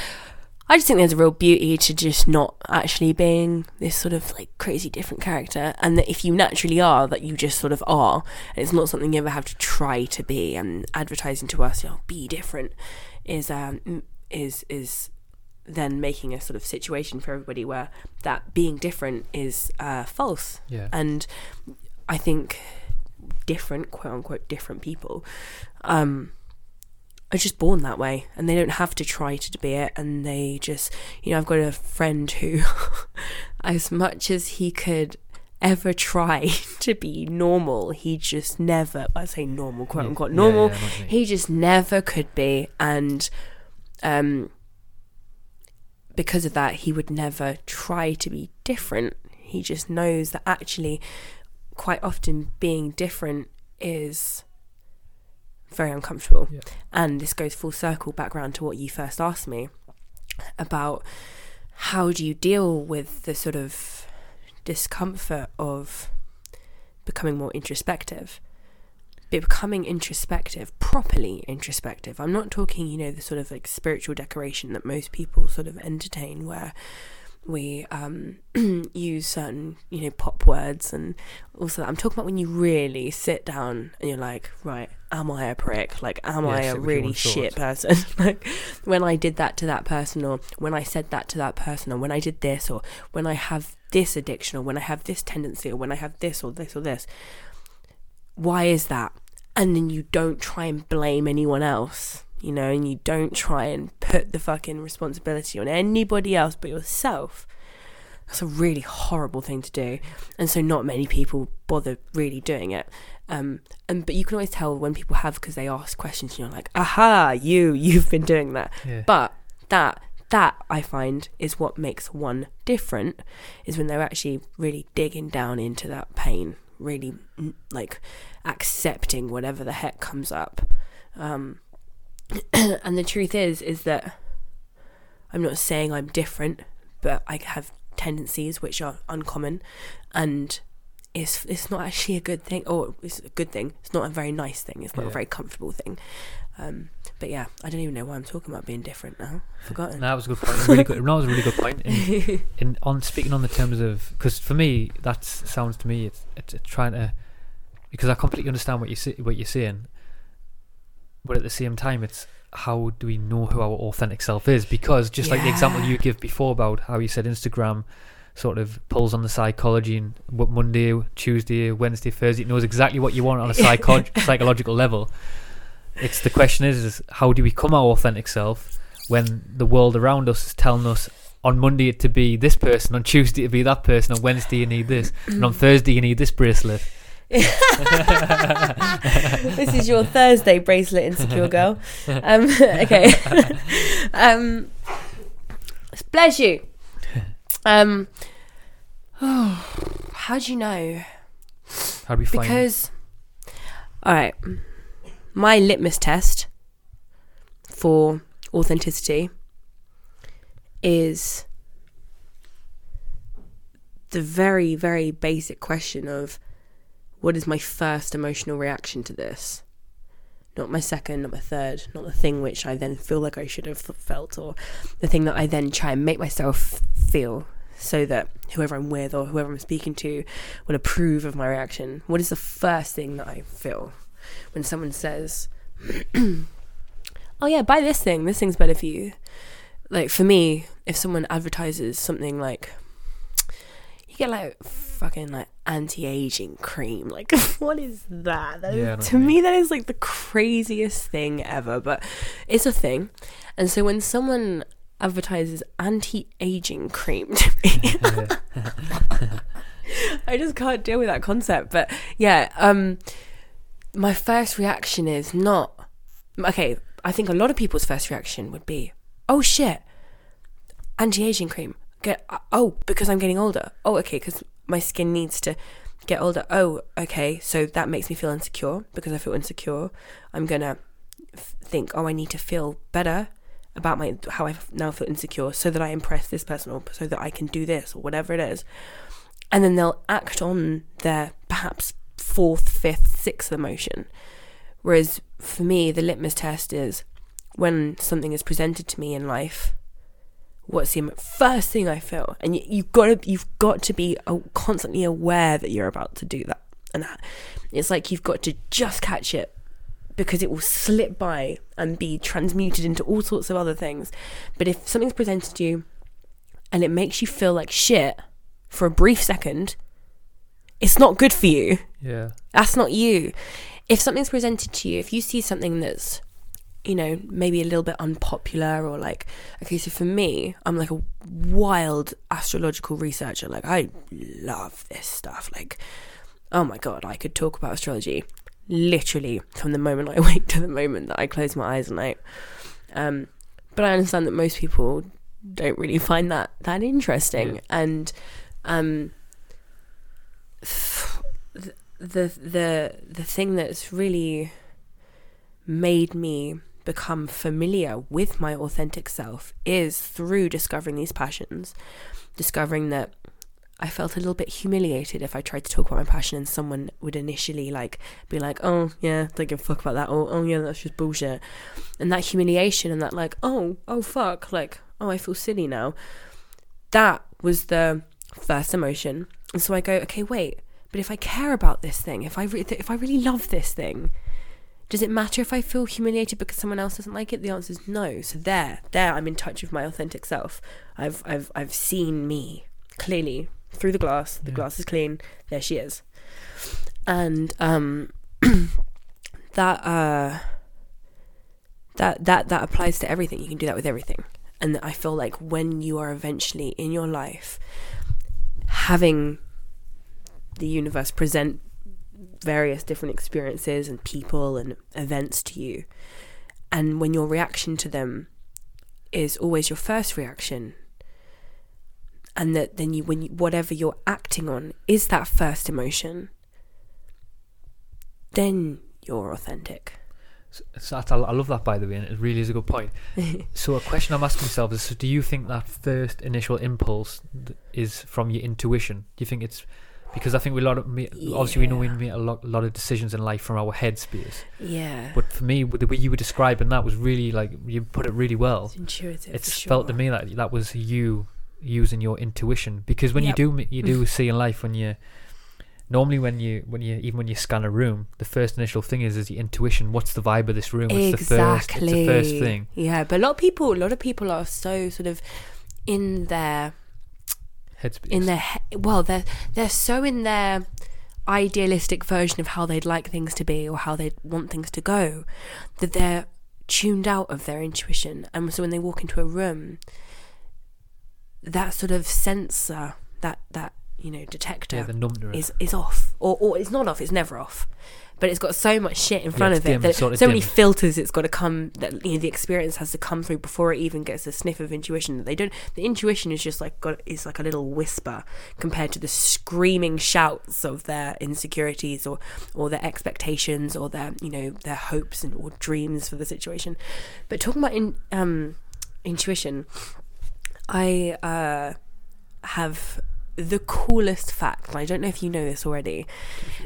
I just think there's a real beauty to just not actually being this sort of like crazy different character, and that if you naturally are, that you just sort of are, and it's not something you ever have to try to be. And advertising to us, you know, be different, is um is is then making a sort of situation for everybody where that being different is uh, false. Yeah. And I think different, quote unquote, different people um, are just born that way and they don't have to try to be it. And they just, you know, I've got a friend who, <laughs> as much as he could ever try <laughs> to be normal, he just never, I say normal, quote Yeah. unquote, normal, yeah, I know what you mean. he just never could be. And, um, because of that, he would never try to be different. He just knows that actually, quite often, being different is very uncomfortable. Yeah. And this goes full circle back around to what you first asked me about how do you deal with the sort of discomfort of becoming more introspective becoming introspective, properly introspective. I'm not talking, you know, the sort of like spiritual decoration that most people sort of entertain, where we um, <clears throat> use certain, you know, pop words and also I'm talking about when you really sit down and you're like, right, am I a prick? Like, am Yeah, I a really shit person? <laughs> like, when I did that to that person, or when I said that to that person, or when I did this, or when I have this addiction, or when I have this tendency, or when I have this, or this, or this. Why is that? And then you don't try and blame anyone else, you know, and you don't try and put the fucking responsibility on anybody else but yourself. That's a really horrible thing to do, and so not many people bother really doing it. Um, and but you can always tell when people have because they ask questions. And you're like, aha, you, you've been doing that. Yeah. But that that I find is what makes one different is when they're actually really digging down into that pain, really mm, like accepting whatever the heck comes up. Um, <clears throat> and the truth is, is that I'm not saying I'm different, but I have tendencies which are uncommon, and it's it's not actually a good thing. Or it's a good thing. It's not a very nice thing. It's not a very comfortable thing. Um, but yeah, I don't even know why I'm talking about being different now. Forgotten. No, that was a good point. Really good. No, <laughs> that was a really good point. In, in <laughs> on speaking on the terms of because for me that sounds to me it's, it's trying to because I completely understand what you say, what you're saying, but at the same time it's how do we know who our authentic self is? Because just like the example you give before about how you said Instagram sort of pulls on the psychology and what Monday, Tuesday, Wednesday, Thursday it knows exactly what you want on a psycho- <laughs> psychological level. It's the question is, is how do we become our authentic self when the world around us is telling us on Monday to be this person, on Tuesday to be that person, on Wednesday you need this, and on Thursday you need this bracelet. <laughs> this is your Thursday bracelet, insecure girl. Um, <laughs> okay. um, bless you. Um, <sighs> how do you know? How do we find Because, all right, my litmus test for authenticity is the very, very basic question of what is my first emotional reaction to this? Not my second, not my third, not the thing which I then feel like I should have felt, or the thing that I then try and make myself feel so that whoever I'm with or whoever I'm speaking to will approve of my reaction. What is the first thing that I feel when someone says, <clears throat> Oh, yeah, buy this thing, this thing's better for you? Like, for me, if someone advertises something like, you get like fucking like anti-aging cream <laughs> like what is that, That Yeah, to me that is like the craziest thing ever but it's a thing and so when someone advertises anti-aging cream. To <laughs> me i just can't deal with that concept but yeah um my first reaction is not okay i think a lot of people's first reaction would be oh shit anti-aging cream. Get oh because i'm getting older. Oh okay because my skin needs to get older. Oh okay so that makes me feel insecure. Because i feel insecure i'm gonna f- think oh i need to feel better about my how i now feel insecure so that i impress this person or so that i can do this or whatever it is. And then they'll act on their perhaps fourth fifth sixth emotion. Whereas for me the litmus test is when something is presented to me in life what's the first thing I feel, and you, you've got to you've got to be uh, constantly aware that you're about to do that, and that- it's like you've got to just catch it because it will slip by and be transmuted into all sorts of other things. But if something's presented to you and it makes you feel like shit for a brief second, it's not good for you. Yeah. That's not you. If something's presented to you, if you see something that's, you know, maybe a little bit unpopular or like, okay, so for me, I'm like a wild astrological researcher. Like, I love this stuff. Like, oh my God, I could talk about astrology literally from the moment I <laughs> wake to the moment that I close my eyes at night. Um, but I understand that most people don't really find that that interesting. Yeah. And, um, the the the thing that's really made me become familiar with my authentic self is through discovering these passions discovering that I felt a little bit humiliated if I tried to talk about my passion and someone would initially like be like, "Oh yeah, don't give a fuck about that," or "Oh yeah, that's just bullshit," and that humiliation and that like, "Oh oh fuck," like, "Oh I feel silly now." That was the first emotion, and so I go, "Okay, wait, but if I care about this thing, if I re- if I really love this thing, Does it matter if I feel humiliated because someone else doesn't like it? The answer is no. So there, there, I'm in touch with my authentic self. I've, I've, I've seen me clearly through the glass. The Yeah. glass is clean. There she is. And um, <clears throat> that uh, that that that applies to everything. You can do that with everything. And I feel like when you are eventually in your life having the universe present various different experiences and people and events to you, and when your reaction to them is always your first reaction, and that then you when you, whatever you're acting on is that first emotion, then you're authentic. So I I love that by the way, and it really is a good point. <laughs> so a question I'm asking myself is: so Do you think that first initial impulse is from your intuition? Do you think it's because I think we a lot of me, obviously we know we Yeah. make a lot, lot of decisions in life from our head space. Yeah, But for me, the way you were describing that was really like you put it really well. it's intuitive. For felt to me that that was you using your intuition. Because when Yep. you do you <laughs> do see in life when you normally when you when you even when you scan a room the first initial thing is is your intuition. What's the vibe of this room? It's the first it's the first thing. Yeah, but a lot of people, a lot of people are so sort of in their headspace in their he- well, they're they're so in their idealistic version of how they'd like things to be or how they'd want things to go that they're tuned out of their intuition, and so when they walk into a room, that sort of sensor, that that you know detector, yeah the is is off, or or it's not off. It's never off, but it's got so much shit in front it's of it dim, that it's sort of so many filters it's got to come that you know the experience has to come through before it even gets a sniff of intuition. That they don't. The intuition is just like got is like a little whisper compared to the screaming shouts of their insecurities or or their expectations or their you know their hopes and or dreams for the situation. But talking about in, um, intuition, I uh, have the coolest fact. I don't know if you know this already,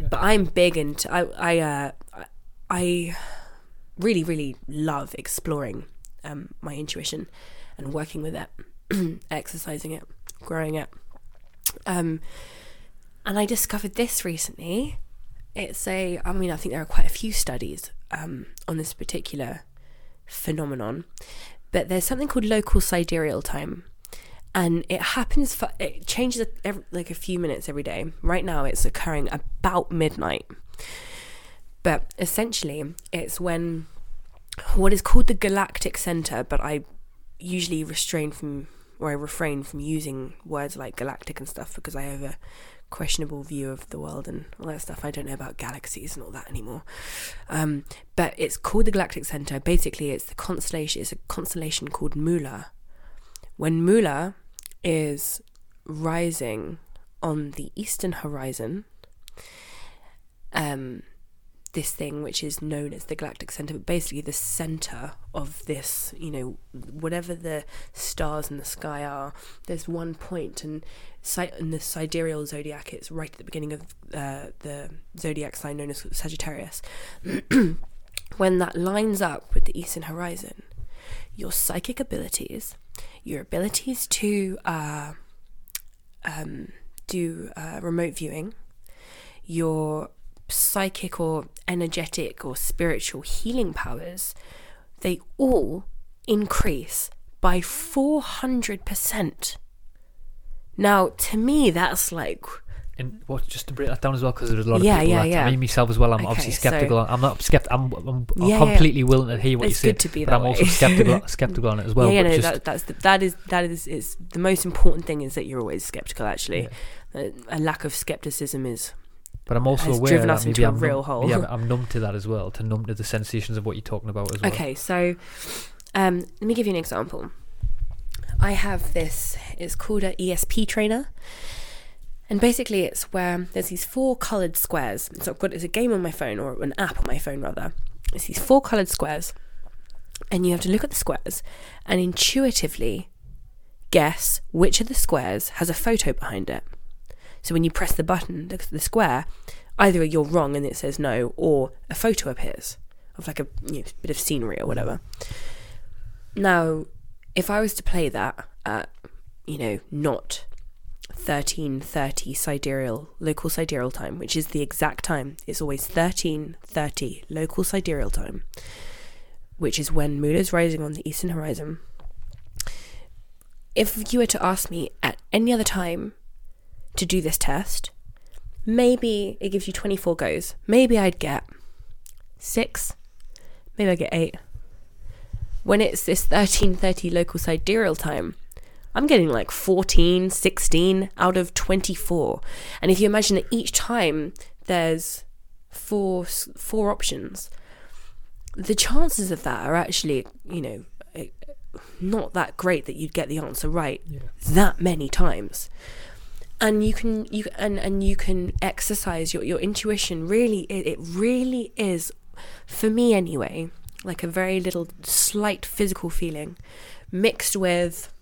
but I'm big into I I uh, I really really love exploring um, my intuition and working with it, <clears throat> exercising it, growing it. Um, and I discovered this recently. It's a I mean I think there are quite a few studies um, on this particular phenomenon, but there's something called local sidereal time and it happens for it changes every, like a few minutes every day. Right now it's occurring about midnight. But essentially it's when what is called the galactic center but i usually restrain from or i refrain from using words like galactic and stuff because i have a questionable view of the world and all that stuff. I don't know about galaxies and all that anymore. Um, but it's called the galactic center. Basically it's the constellation it's a constellation called mula when Mula is rising on the eastern horizon, um, this thing which is known as the galactic center, but basically the center of this, you know, whatever the stars in the sky are, there's one point, and in the sidereal zodiac, it's right at the beginning of uh, the zodiac sign known as Sagittarius. <clears throat> when that lines up with the eastern horizon, your psychic abilities, your abilities to uh, um, do uh, remote viewing, your psychic or energetic or spiritual healing powers, they all increase by 400%. Now, to me, that's like and what just to break that down as well because there's a lot of Yeah, people yeah, that yeah. I mean myself as well I'm Okay, obviously so- skeptical I'm not skeptical I'm, I'm, I'm Yeah, yeah. completely willing to hear what It's you say good to be but I'm also skeptical <laughs> skeptical on it as well yeah, yeah, but no, that, that's the, that is that is is the most important thing is that you're always skeptical. Actually, Uh, a lack of skepticism is But I'm also aware driven that us maybe into a I'm real numb, hole. Yeah, but <laughs> I'm numb to that as well. To numb to the sensations of what you're talking about as well. Okay, so um, let me give you an example. I have this, it's called a ESP trainer. And basically, it's where there's these four coloured squares. So I've got it's a game on my phone, or an app on my phone rather. It's these four coloured squares, and you have to look at the squares and intuitively guess which of the squares has a photo behind it. So when you press the button, the, the square, either you're wrong and it says no, or a photo appears of like a you know, bit of scenery or whatever. Now, if I was to play that at, you know, not 13:30 sidereal local sidereal time, which is the exact time. It's always 13:30 local sidereal time, which is when moon is rising on the eastern horizon. If you were to ask me at any other time to do this test, maybe it gives you 24 goes. Maybe I'd get 6, maybe I get 8. When it's this 13:30 local sidereal time, I'm getting like 14, 16 out of 24. And if you imagine that each time there's four four options, the chances of that are actually, you know, eh, not that great that you'd get the answer right that many times. And you can you and and you can exercise your your intuition. Really, it, it really is, for me anyway, like a very little slight physical feeling, mixed with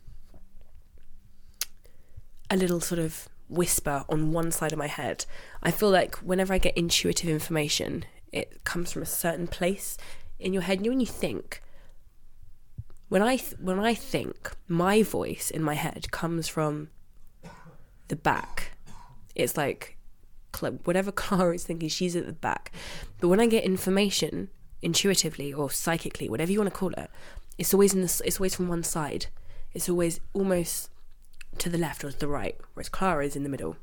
a little sort of whisper on one side of my head. I feel like whenever I get intuitive information, it comes from a certain place in your head. You know, when you think, when I th- when I think, my voice in my head comes from the back. It's like whatever <laughs> Clara is thinking, she's at the back. But when I get information intuitively or psychically, whatever you want to call it, it's always in the, it's always from one side. It's always almost to the left or to the right, whereas Clara is in the middle.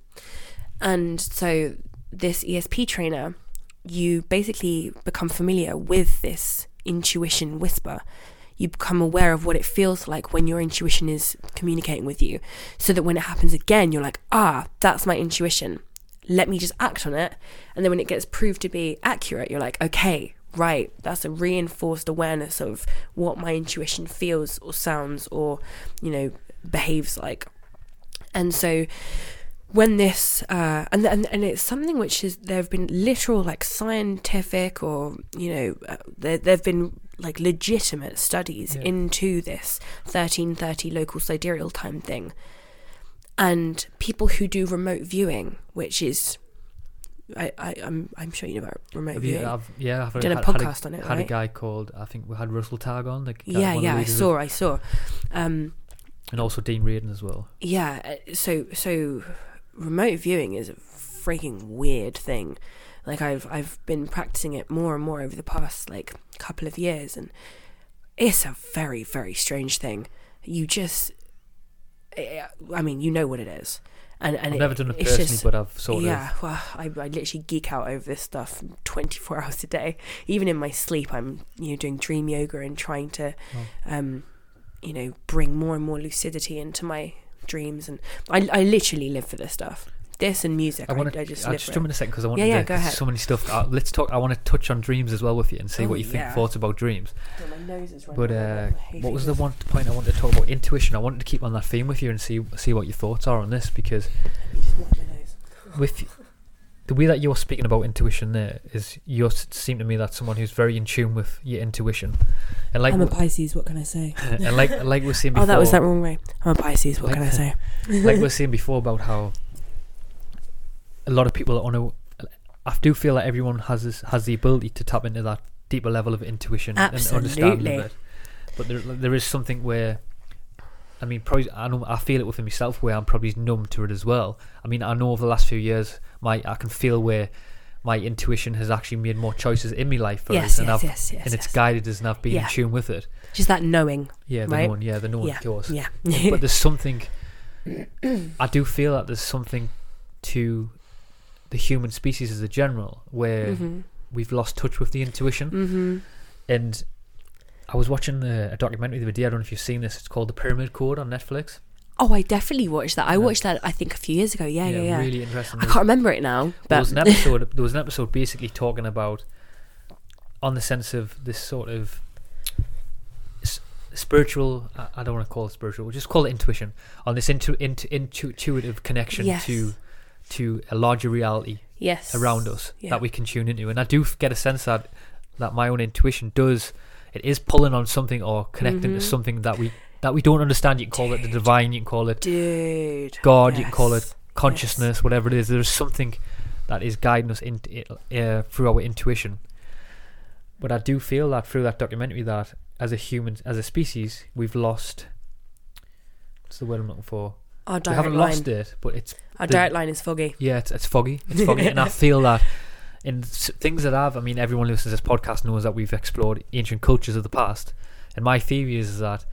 And so this ESP trainer, you basically become familiar with this intuition whisper. You become aware of what it feels like when your intuition is communicating with you, so that when it happens again, you're like, ah, that's my intuition. Let me just act on it. And then when it gets proved to be accurate, you're like, okay, right, that's a reinforced awareness of what my intuition feels or sounds or, you know, behaves like. And so when this uh, and, and and it's something which is there have been literal like scientific or you know uh, there there have been like legitimate studies Yeah. into this 1330 local sidereal time thing and people who do remote viewing which is I, I I'm I'm sure you know about remote Have you, viewing I've, yeah, I've Done a had, had podcast on it, Had a guy called I think we had Russell Targ on. The yeah one of the yeah I saw I saw um and also Dean Radin as well. yeah uh, so so remote viewing is a freaking weird thing like i've i've been practicing it more and more over the past like couple of years and it's a very very strange thing you just eh, i mean you know what it is and and I've never done it personally, just- but I've sort yeah, of. well, I, I literally geek out over this stuff 24 <laughs> hours a day. Even in my sleep, I'm you know doing dream yoga and trying to, Oh. um, you know, bring more and more lucidity into my dreams. And I, I literally live for this stuff. This and music. I I, want I to just I'll live just jump in a second because I want Yeah, to yeah, yeah, go ahead. so many stuff. Uh, let's talk. I want to touch on dreams as well with you and see Oh, what you think yeah. thoughts about dreams. Oh, my nose is But uh, what was the one point I wanted to talk about? Intuition. I wanted to keep on that theme with you and see see what your thoughts are on this because Let me just my nose. with the way that you're speaking about intuition there is you seem to me that someone who's very in tune with your intuition and like I'm a Pisces. What can I say? <laughs> and like like we we're saying before Oh, that was that wrong way. I'm a Pisces. What Like- can I say? like we <laughs> we're saying before about how a lot of people on a I do feel that everyone has this has the ability to tap into that deeper level of intuition and understanding Absolutely. of it. But there there is something where I mean probably I know I feel it within myself where I'm probably numb to it as well. I mean I know over the last few years my I can feel where my intuition has actually made more choices in my life for Yes, us and yes, I've yes, yes, and it's guided us and I've been Yeah. in tune with it. Just that knowing. Yeah, the Right? known, yeah, the known Yeah, of course Yeah. but there's <laughs> something I do feel that there's something to the human species as a general where Mhm. we've lost touch with the intuition Mhm. and I was watching a, a documentary the other day I don't know if you've seen this it's called The Pyramid Code on Netflix Oh, I definitely watched that. I Yeah. watched that. I think a few years ago. Yeah, yeah, yeah. really interesting I can't remember it now, there was an episode there was an episode basically talking about on the sense of this sort of s- spiritual I, I don't want to call it spiritual we'll just call it intuition on this intu, intu, intu, intuitive connection Yes. to to a larger reality yes, around us Yeah. that we can tune into and I do get a sense that that my own intuition does it is pulling on something or connecting to Mhm. something that we that we don't understand you can call it the divine you can call it dude. God, you can call it consciousness, whatever it is. There's something that is guiding us in, uh, through our intuition. But I do feel that through that documentary that as a human, as a species, we've lost. What's the word I'm looking for? Our we haven't line. lost it, but it's Our the- direct line is foggy. yeah, it's, it's foggy. It's foggy, and I <laughs> feel that in things that I've, I mean, everyone who listens to this podcast knows that we've explored ancient cultures of the past, and my theory is that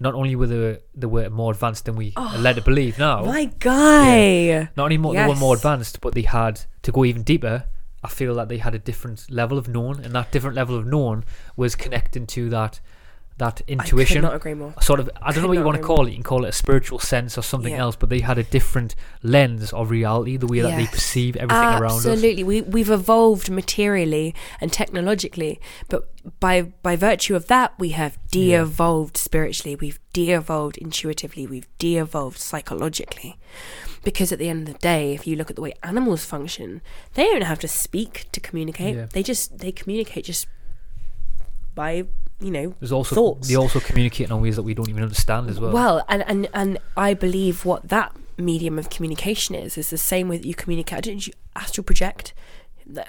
not only were they they were more advanced than we are oh, led to believe now, My guy. not only more, they were more advanced, but they had to go even deeper. I feel that they had a different level of known, and that different level of known was connecting to that that I intuition not agree more. sort of I don't know what you want to call it. You can call it a spiritual sense or something Yeah. else, but they had a different lens of reality, the way that they perceive everything around us. Absolutely, we we've evolved materially and technologically, but by by virtue of that, we have de-evolved spiritually. We've de-evolved intuitively. We've de-evolved psychologically. Because at the end of the day, if you look at the way animals function, they don't have to speak to communicate. Yeah. They just they communicate just by you know There's also thoughts. they also communicate in ways that we don't even understand as well. Well, and, and and I believe what that medium of communication is is the same way that you communicate. Didn't you astral project?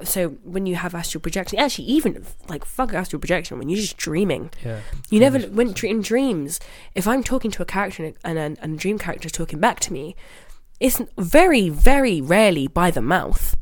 So when you have astral projection, actually, even like fuck astral projection, when you're just dreaming, yeah, you never when in dreams. If I'm talking to a character and a, and a, dream character talking back to me, it's very very rarely by the mouth.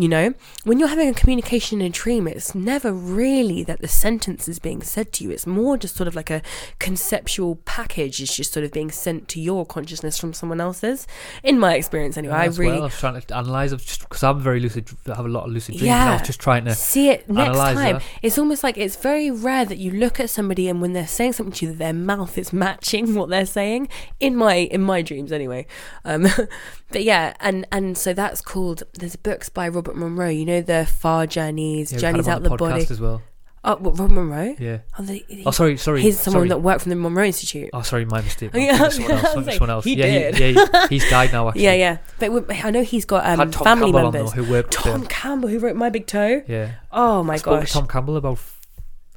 You know, when you're having a communication in a dream, it's never really that the sentence is being said to you. It's more just sort of like a conceptual package is just sort of being sent to your consciousness from someone else's. In my experience, anyway, I As really well. I was trying to analyze because I'm very lucid. I have a lot of lucid dreams. and I Yeah. was just trying to see it next time. that. It's almost like it's very rare that you look at somebody and when they're saying something to you, that their mouth is <laughs> matching what they're saying. In my in my dreams, anyway. Um, <laughs> but yeah, and and so that's called. There's books by Robert Monroe. You know the Far Journeys, yeah, Journeys Out the, Body. as well. Oh, what, Robert Monroe. Yeah. Oh, the, he- Oh, sorry, sorry. He's someone sorry. that worked from the Monroe Institute. Oh, sorry, my mistake. <laughs> Oh, yeah, someone else. Like, someone else. he yeah, did. He, yeah, he- <laughs> he's died now. Actually. Yeah, yeah. But we, I know he's got um, family Campbell members. though, who worked Tom. Campbell, who wrote My Big Toe. Yeah. Oh my I spoke gosh. to Tom Campbell about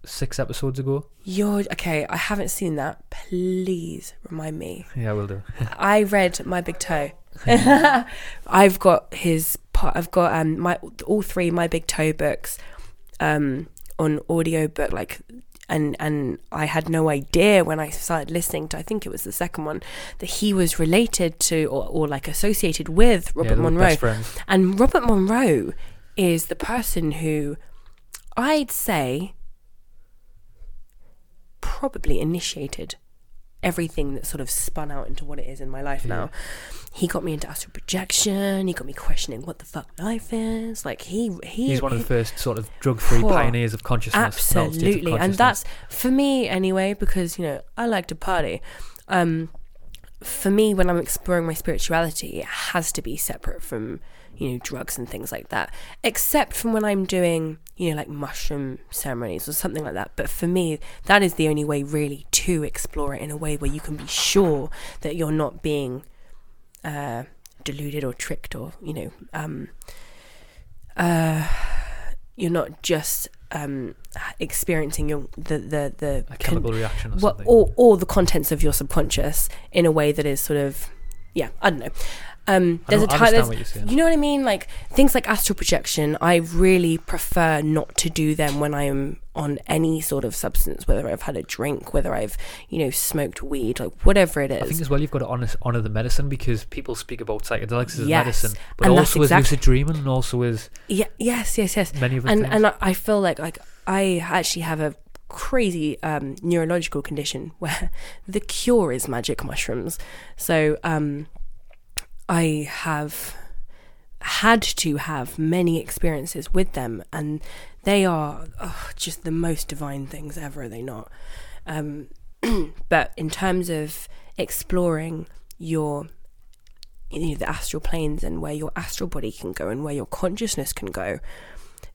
six episodes ago. You're okay. I haven't seen that. Please remind me. Yeah, I will do. I read My Big Toe. <laughs> I've got his. I've got um my all three My Big Toe books, um on audio book like. And and I had no idea when I started listening to I think it was the second one that he was related to or, or like associated with Robert yeah, Monroe. And Robert Monroe is the person who I'd say probably initiated everything that sort of spun out into what it is in my life now. He got me into astral projection. He got me questioning what the fuck life is. Like he he He's one of the first sort of drug-free pioneers of consciousness. states of Absolutely, and that's for me anyway because you know I like to party. Um, for me, when I'm exploring my spirituality, it has to be separate from you know drugs and things like that. Except from when I'm doing you know like mushroom ceremonies or something like that. But for me, that is the only way really to explore it in a way where you can be sure that you're not being uh, deluded or tricked or you know um, uh, you're not just um, experiencing your the the the a chemical reaction or well, or or the contents of your subconscious in a way that is sort of yeah I don't know. Um, there's a time. There's, what you're you know what I mean? Like things like astral projection. I really prefer not to do them when I am on any sort of substance, whether I've had a drink, whether I've you know smoked weed, like whatever it is. I think as well you've got to honor, honor the medicine because people speak about psychedelics as Yes, medicine, but and also as exact- lucid dreaming and also as Yeah. Yes. Yes. Yes. many of and things. and I- I feel like like I actually have a crazy um, neurological condition <laughs> where the cure is magic mushrooms. So um, I have had to have many experiences with them, and they are oh, just the most divine things ever. Are they not? Um, <clears throat> but in terms of exploring your you know, the astral planes and where your astral body can go and where your consciousness can go,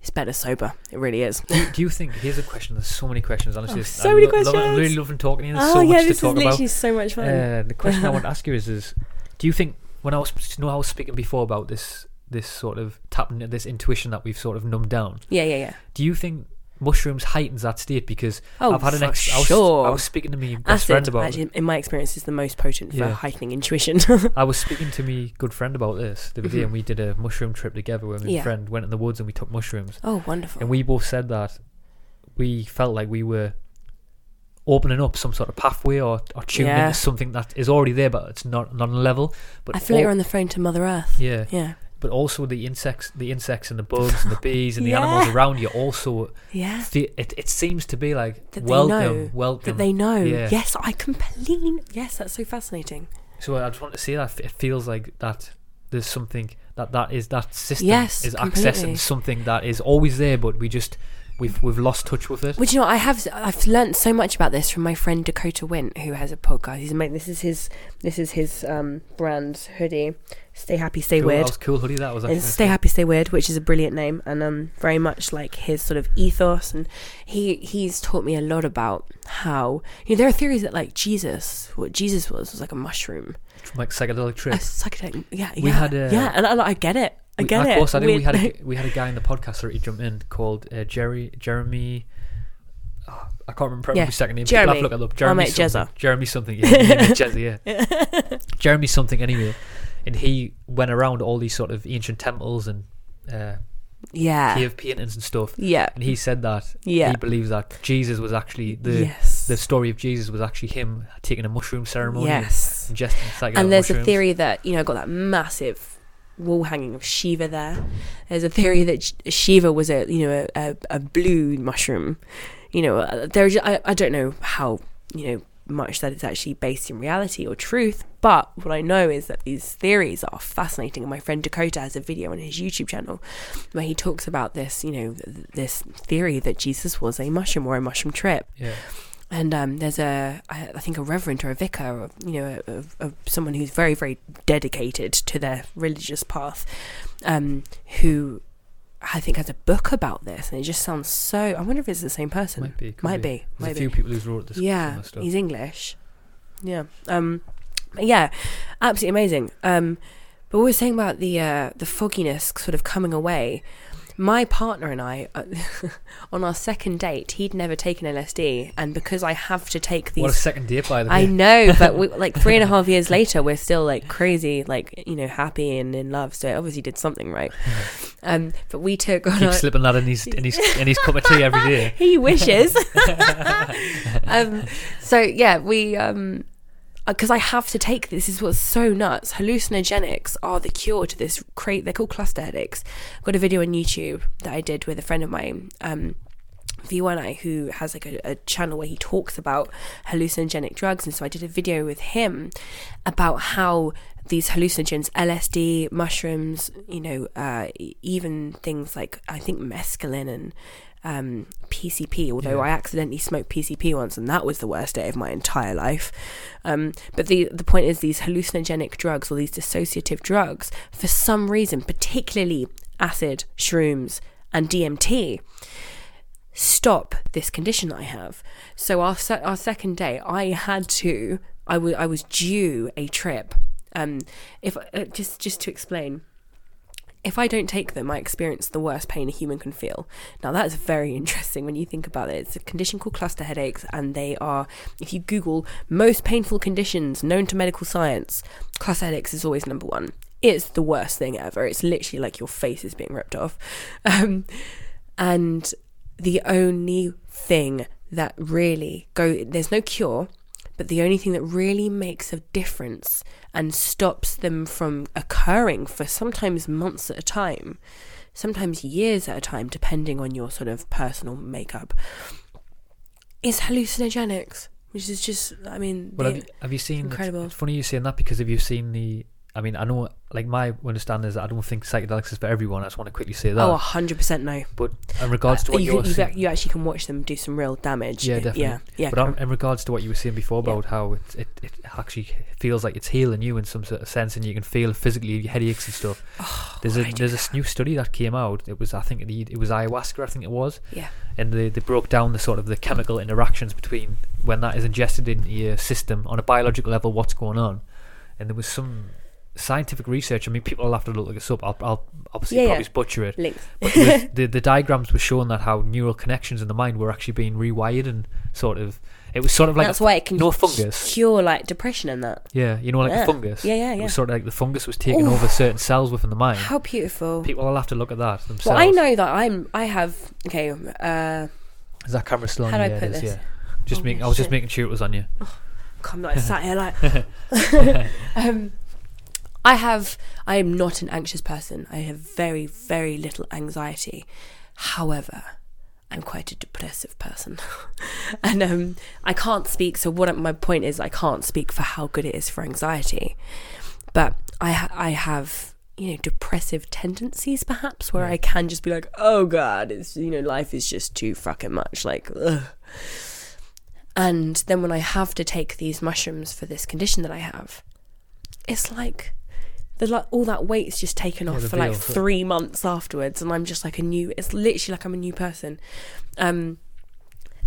it's better sober. It really is. do you think here's a question there's so many questions honestly Oh, so I'm many lo- loving- I'm really loving talking to you there's oh so yeah, much to this is talk about literally so much fun. Uh, the question I want to ask you is: is do you think when I was you know I was speaking before about this this sort of tapping into this intuition that we've sort of numbed down? yeah, yeah, yeah. Do you think mushrooms heightens that state? Because Oh, I've had an ex. I was, sure. I was speaking to me best friend about. actually, in my experience, is the most potent for Yeah. heightening intuition. I was speaking to me good friend about this the other day, and we did a mushroom trip together. Where my Mm-hmm. Yeah. friend went in the woods and we took mushrooms, oh, wonderful. and we both said that we felt like we were opening up some sort of pathway or, or tuning Yeah. into something that is already there, but it's not not on a level. But I feel like you're on the phone to Mother Earth. yeah, Yeah. but also the insects, the insects and the bugs and the bees and the <laughs> Yeah. animals around you also. Yeah. fe- It, it seems to be like That they welcome, know. welcome. That they know. Yeah. Yes, I completely. Yes, that's so fascinating. So I just want to say that it feels like that there's something that that is that system Yes, is completely. accessing something that is always there, but we just we've we've lost touch with it. Do you know, I have I've learnt so much about this from my friend Dakota Wint, who has a podcast. He's this is his this is his um, brand hoodie. Stay happy, stay cool, weird. That was cool hoodie. That was actually Stay Happy, Stay Weird, which is a brilliant name and um very much like his sort of ethos and he he's taught me a lot about how you know there are theories that like Jesus what Jesus was was like a mushroom like psychedelic a trip. psychedelic yeah We yeah had a- yeah and I, I get it I We- get of it course, I do. We Weird- had a, <laughs> we had a guy in the podcast that he jumped in called uh, Jerry Jeremy. oh, I can't remember Yeah, his second name. Jeremy. I'll look it up. Jeremy something. Jezza. Jeremy something. Yeah, Jezza, yeah. <laughs> Jeremy something anyway, and he went around all these sort of ancient temples and uh, yeah cave paintings and stuff. yeah And he said that Yeah. he believes that Jesus was actually the yes the story of Jesus was actually him taking a mushroom ceremony, yes ingesting psychedelic and there's a theory that you know got that massive wall hanging of Shiva there. There's a theory that Shiva was a you know a, a, a blue mushroom. You know, uh, there's I, I don't know how you know much that is actually based in reality or truth, but what I know is that these theories are fascinating. And my friend Dakota has a video on his YouTube channel where he talks about this, you know, th- this theory that Jesus was a mushroom or a mushroom trip Yeah. And um, there's a I think a reverend or a vicar or you know a, a, a, someone who's very very dedicated to their religious path um, who I think has a book about this and it just sounds so I wonder if it's the same person Might be. might be. be, There's might a few be. people who's wrote this. yeah some of the stuff. he's English yeah um yeah absolutely amazing um but what we were saying about the uh, the fogginess sort of coming away my partner and I, uh, <laughs> on our second date, he'd never taken LSD, and because I have to take these What a second date by the way. I know, but we, <laughs> like three and a half years later, we're still like crazy, like you know, happy and in love. So it obviously did something right. <laughs> Um, but we took on Keep our, slipping that in his in his in his cup of tea every day. he wishes. um, so yeah, we um, because I have to take this. is what's so nuts. Hallucinogenics are the cure to this. Create they're called cluster headaches. I've got a video on YouTube that I did with a friend of mine. Um, V1I, who has like a, a channel where he talks about hallucinogenic drugs, and so I did a video with him about how these hallucinogens, LSD, mushrooms, you know, uh, even things like I think mescaline and um, PCP. Although Yeah. I accidentally smoked PCP once, and that was the worst day of my entire life. Um, but the the point is, these hallucinogenic drugs or these dissociative drugs, for some reason, particularly acid, shrooms, and DMT, stop this condition I have. So our se- our second day, I had to. I wa- I was due a trip. Um, if uh, just just to explain, if I don't take them, I experience the worst pain a human can feel. Now that's very <laughs> interesting when you think about it. It's a condition called cluster headaches, and they are, if you Google most painful conditions known to medical science, cluster headaches is always number one. It's the worst thing ever. It's literally like your face is being ripped off, <laughs> um, and the only thing that really go there's no cure but the only thing that really makes a difference and stops them from occurring for sometimes months at a time sometimes years at a time depending on your sort of personal makeup is hallucinogenics which is just i mean Well, have you, have you seen? it's- incredible. It's, funny you saying that because have you seen the? I mean, I know, like my understanding is that I don't think psychedelics is for everyone. I just want to quickly say that. oh 100% no but in regards to what you, you, were you, saying, you actually can watch them do some real damage yeah, definitely. yeah yeah but um, in regards to what you were saying before Yeah. about how it, it it actually feels like it's healing you in some sort of sense, and you can feel physically headaches and stuff. Oh, there's a there's a s- new study that came out. It was I think it, it was ayahuasca. I think it was. Yeah. And they, they broke down the sort of the chemical interactions between when that is ingested into your system on a biological level, what's going on, and there was some scientific research. I mean, people will have to look this up. I'll, I'll obviously Yeah, yeah. probably butcher it. links <laughs> But was- <laughs> the the diagrams were showing that how neural connections in the mind were actually being rewired and sort of it was sort of like that's a, why it can no fungus. cure like depression and that yeah, you know, like Yeah. the fungus. Yeah, yeah, It yeah. was sort of like the fungus was taking Oof. over certain cells within the mind. how beautiful People will have to look at that themselves. well i know that i'm i have okay uh Is that camera still on? How do I put this? Yeah. Just Oh, making. I was just making sure it was on you. I'm like sat here like. <laughs> um, I have. I am not an anxious person. I have very, very little anxiety. However, I'm quite a depressive person, <laughs> and um, I can't speak. So what my point is, I can't speak for how good it is for anxiety, but I ha- I have you know depressive tendencies perhaps where I can just be like, oh god, it's you know life is just too fucking much. Like, ugh. And then when I have to take these mushrooms for this condition that I have, it's like the like all that weight's just taken off for like veil. three months afterwards, and I'm just like a new. It's literally like I'm a new person, um,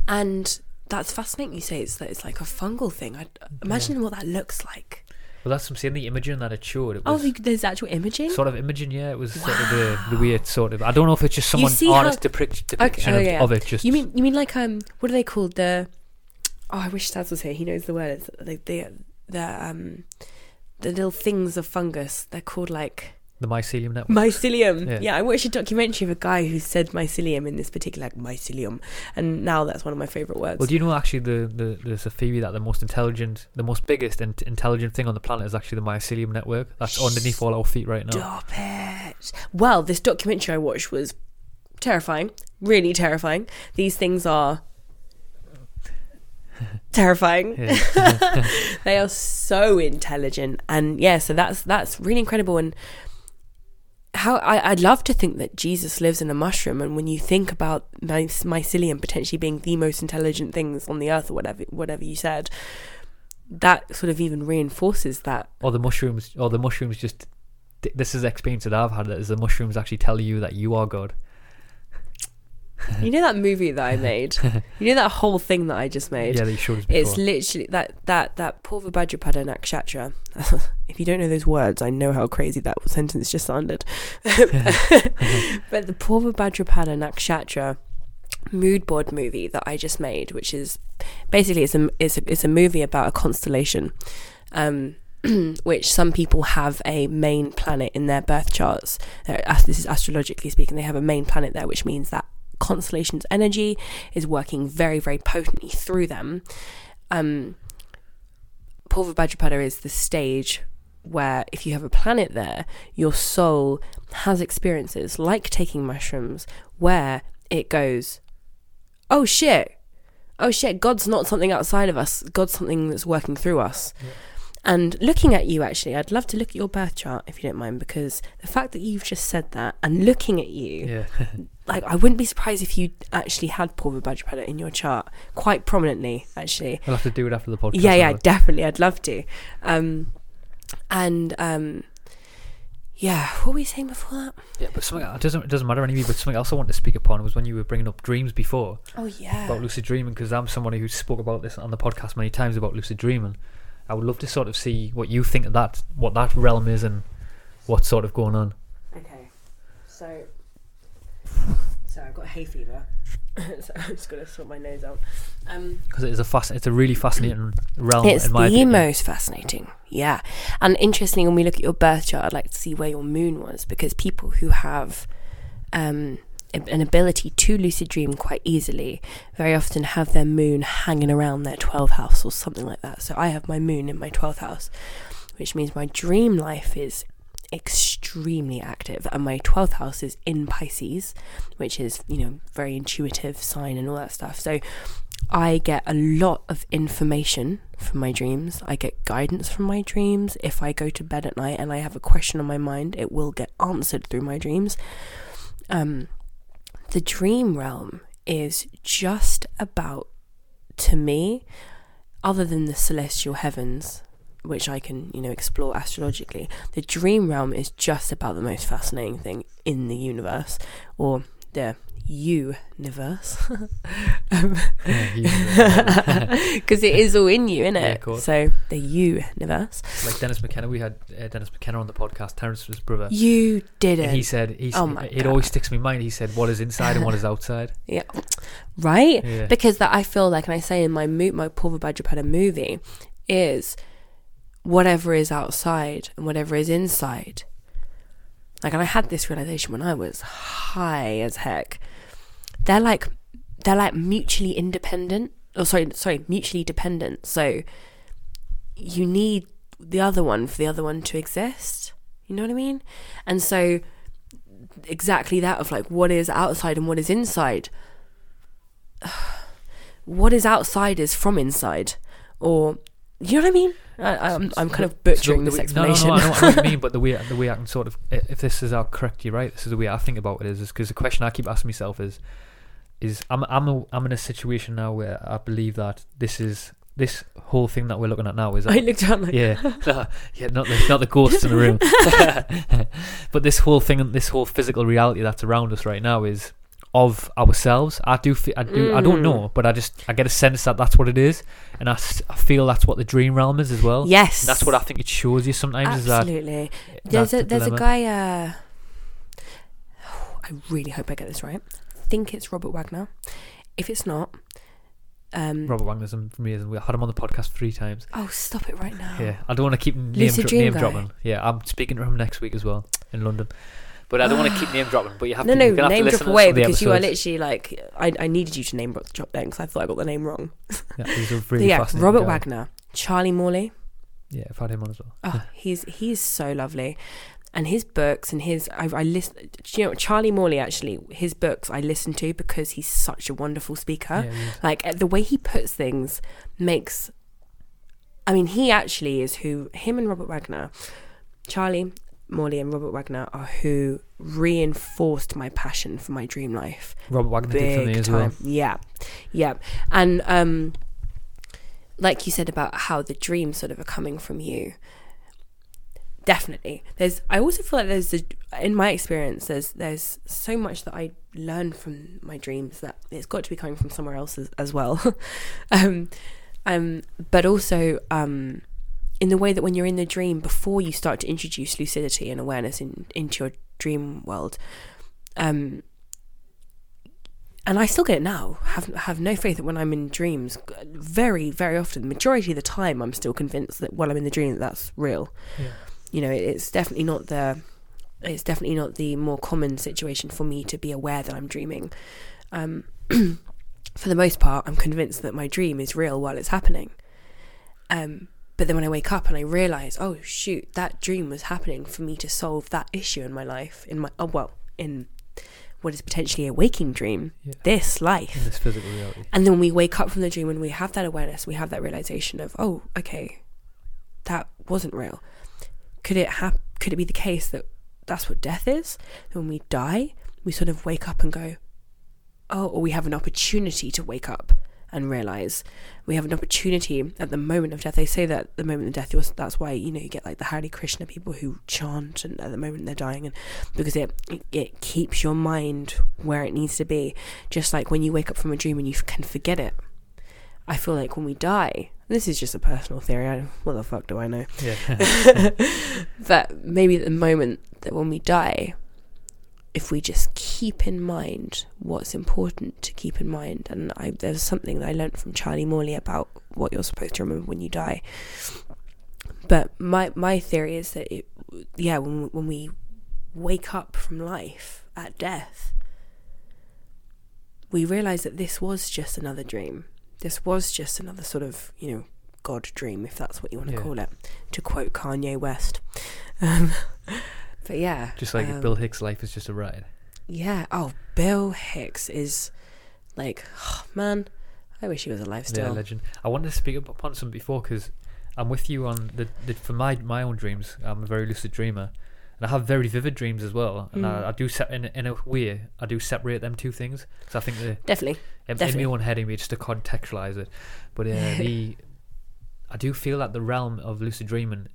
and that's fascinating. You say it's that it's like a fungal thing. I imagine what that looks like. Well, that's I'm saying the imaging that it showed. It Oh, was you- there's actual imaging. sort of imaging. Yeah, it was sort of the, the weird sort of. I don't know if it's just someone see how- depiction oh, of, yeah. of it. Just You mean you mean like um what are they called the oh I wish Saz was here he knows the word It's the the the um the little things of fungus they're called like the mycelium network? mycelium Yeah. yeah. I watched a documentary of a guy who said mycelium in this particular like mycelium and now that's one of my favorite words Well, do you know actually the, the there's a theory that the most intelligent, the most biggest and intelligent thing on the planet is actually the mycelium network that's underneath all our feet right now. Stop it. Well, this documentary I watched was terrifying, really terrifying. These things are <laughs> terrifying. Yeah. <laughs> they are so intelligent, and yeah, so that's that's really incredible. And how I, I'd love to think that Jesus lives in a mushroom, and when you think about my, mycelium potentially being the most intelligent things on the earth, or whatever whatever you said, that sort of even reinforces that. or the mushrooms, or the mushrooms just. This is experience that I've had. Is the mushrooms actually tell you that you are God? <laughs> You know that movie that I made? you know that whole thing that I just made? Yeah, that you showed us before. It's literally that that that Purva Bhadrapada Nakshatra. <laughs> if you don't know those words, I know how crazy that sentence just sounded. <laughs> but the Purva Bhadrapada Nakshatra mood board movie that I just made, which is basically it's a it's a, it's a movie about a constellation. Um, <clears throat> which some people have a main planet in their birth charts. Uh, This is astrologically speaking, they have a main planet there, which means that constellation's energy is working very, very potently through them. Um, Purva Bhadrapada is the stage where, if you have a planet there, your soul has experiences like taking mushrooms where it goes, oh shit, oh shit, God's not something outside of us, God's something that's working through us. And looking at you, actually, I'd love to look at your birth chart if you don't mind, because the fact that you've just said that and looking at you, yeah. <laughs> like I wouldn't be surprised if you actually had Purva Bhadrapada in your chart quite prominently, actually. I'll have to do it after the podcast. Yeah, yeah, definitely. I'd love to. Um, and um, yeah, what were you saying before that? Yeah, but something it doesn't it doesn't matter anyway. But something else I want to speak upon was when you were bringing up dreams before Oh yeah. about lucid dreaming because I'm somebody who spoke about this on the podcast many times about lucid dreaming. I would love to sort of see what you think of that, what that realm is, and what's sort of going on. Okay, so so I've got hay fever, <laughs> so I'm just gonna sort my nose out. Um, Because it is a fast, it's a really fascinating realm. it's in my the opinion. most fascinating, yeah. And interestingly, when we look at your birth chart, I'd like to see where your moon was because people who have um, a- an ability to lucid dream quite easily very often have their moon hanging around their 12th house or something like that. So I have my moon in my 12th house, which means my dream life is extremely active and my 12th house is in Pisces which is you know very intuitive sign and all that stuff so I get a lot of information from my dreams. I get guidance from my dreams. If I go to bed at night and I have a question on my mind, it will get answered through my dreams. Um, the dream realm is just about, to me, other than the celestial heavens, which I can, you know, explore astrologically, the dream realm is just about the most fascinating thing in the universe, or the universe. <laughs> um, Yeah, because <laughs> it is all in you, isn't it? course. so the you universe. like Dennis McKenna, we had uh, Dennis McKenna on the podcast, Terence's brother. You did And he said, Oh my it always sticks in my mind. He said, what is inside and what is <laughs> outside. yeah, right? Yeah. Because that I feel like, and I say in my mo- my Purva Bhadrapada movie, is whatever is outside and whatever is inside. Like, and I had this realization when I was high as heck. They're like, they're like mutually independent. oh sorry sorry mutually dependent. So you need the other one for the other one to exist. You know what i mean? And so exactly that of like what is outside and what is inside? <sighs> What is outside is from inside. Or you know what i mean? I, I'm, I'm kind of butchering So this the way- explanation No, no, no, I know, what you <laughs> mean, but the way the way I can sort of, if this is how correct you're right, this is the way I think about it is, is because the question I keep asking myself is, is I'm I'm a, I'm in a situation now where I believe that this is this whole thing that we're looking at now is i looked down like yeah, <laughs> <laughs> yeah, not the not the ghosts in the room, <laughs> but this whole thing, this whole physical reality that's around us right now is of ourselves. I do, fe- I do, I don't Mm. know, but I just I get a sense that that's what it is, and I, s- I feel that's what the dream realm is as well. yes And that's what I think it shows you sometimes. Is that absolutely there's that's a the there's a guy uh oh, <sighs> i really hope i get this right think it's robert waggoner if it's not um Robert Waggoner's amazing. We had him on the podcast three times. oh stop it right now Yeah, I don't want to keep name, dro- name dropping. Yeah, I'm speaking to him next week as well in London. But I don't want to keep <gasps> name dropping. But you have no, to. no, you're gonna have to name drop away because you are literally like I, I needed you to name drop then because I thought I got the name wrong. <laughs> Yeah, he's a But really yeah, Robert guy. Waggoner, Charlie Morley. Yeah, I've had him on as well. Oh, he's he's so lovely, and his books and his I, I listen. You know, Charlie Morley actually his books I listen to because he's such a wonderful speaker. Yeah, is. Like the way he puts things makes. I mean, he actually is who him and Robert Waggoner, Charlie Morley and Robert Waggoner are who reinforced my passion for my dream life Robert Waggoner did for me as time. well. Yeah, yeah, and um, like you said about how the dreams sort of are coming from you. Definitely, there's. I also feel like there's, a, in my experience, there's there's so much that I learn from my dreams that it's got to be coming from somewhere else as, as well. <laughs> um, um, but also um, in the way that when you're in the dream, before you start to introduce lucidity and awareness in, into your dream world, um, and I still get it now. Have have no faith that when I'm in dreams, very very often, the majority of the time, I'm still convinced that while I'm in the dream, that that's real. Yeah. You know, it's definitely not the, it's definitely not the more common situation for me to be aware that I'm dreaming. Um, <clears throat> for the most part, I'm convinced that my dream is real while it's happening. Um, but then when I wake up and I realize, oh shoot, that dream was happening for me to solve that issue in my life, in my oh well, in what is potentially a waking dream, Yeah. this life. In this physical reality. And then when we wake up from the dream and we have that awareness, we have that realization of, oh, okay, that wasn't real. Could it hap- Could it be the case that that's what death is? When we die, we sort of wake up and go, oh, or we have an opportunity to wake up and realize we have an opportunity at the moment of death. They say that the moment of death, that's why you know you get like the Hare Krishna people who chant and at the moment they're dying, and because it it keeps your mind where it needs to be. Just like when you wake up from a dream and you can forget it. I feel like when we die, this is just a personal theory. I, what the fuck do I know? Yeah. <laughs> But maybe at the moment that when we die, if we just keep in mind what's important to keep in mind, and I, there's something that I learned from Charlie Morley about what you're supposed to remember when you die. But my my theory is that it, yeah, when when we wake up from life at death, we realize that this was just another dream. This was just another sort of you know God dream, if that's what you want to Yeah. call it, to quote Kanye West. Um, <laughs> but yeah, Just like um, Bill Hicks' life is just a ride. Yeah. Oh, Bill Hicks is like, <sighs> man, I wish he was alive Yeah, legend. I wanted to speak up upon something before because I'm with you on the, the for my my own dreams. I'm a very lucid dreamer, and I have very vivid dreams as well. And Mm. I, I do set in a- in a way I do separate them two things. because I think the Definitely. in, in Definitely. my own head to contextualize it. But uh, the I do feel that the realm of lucid dreaming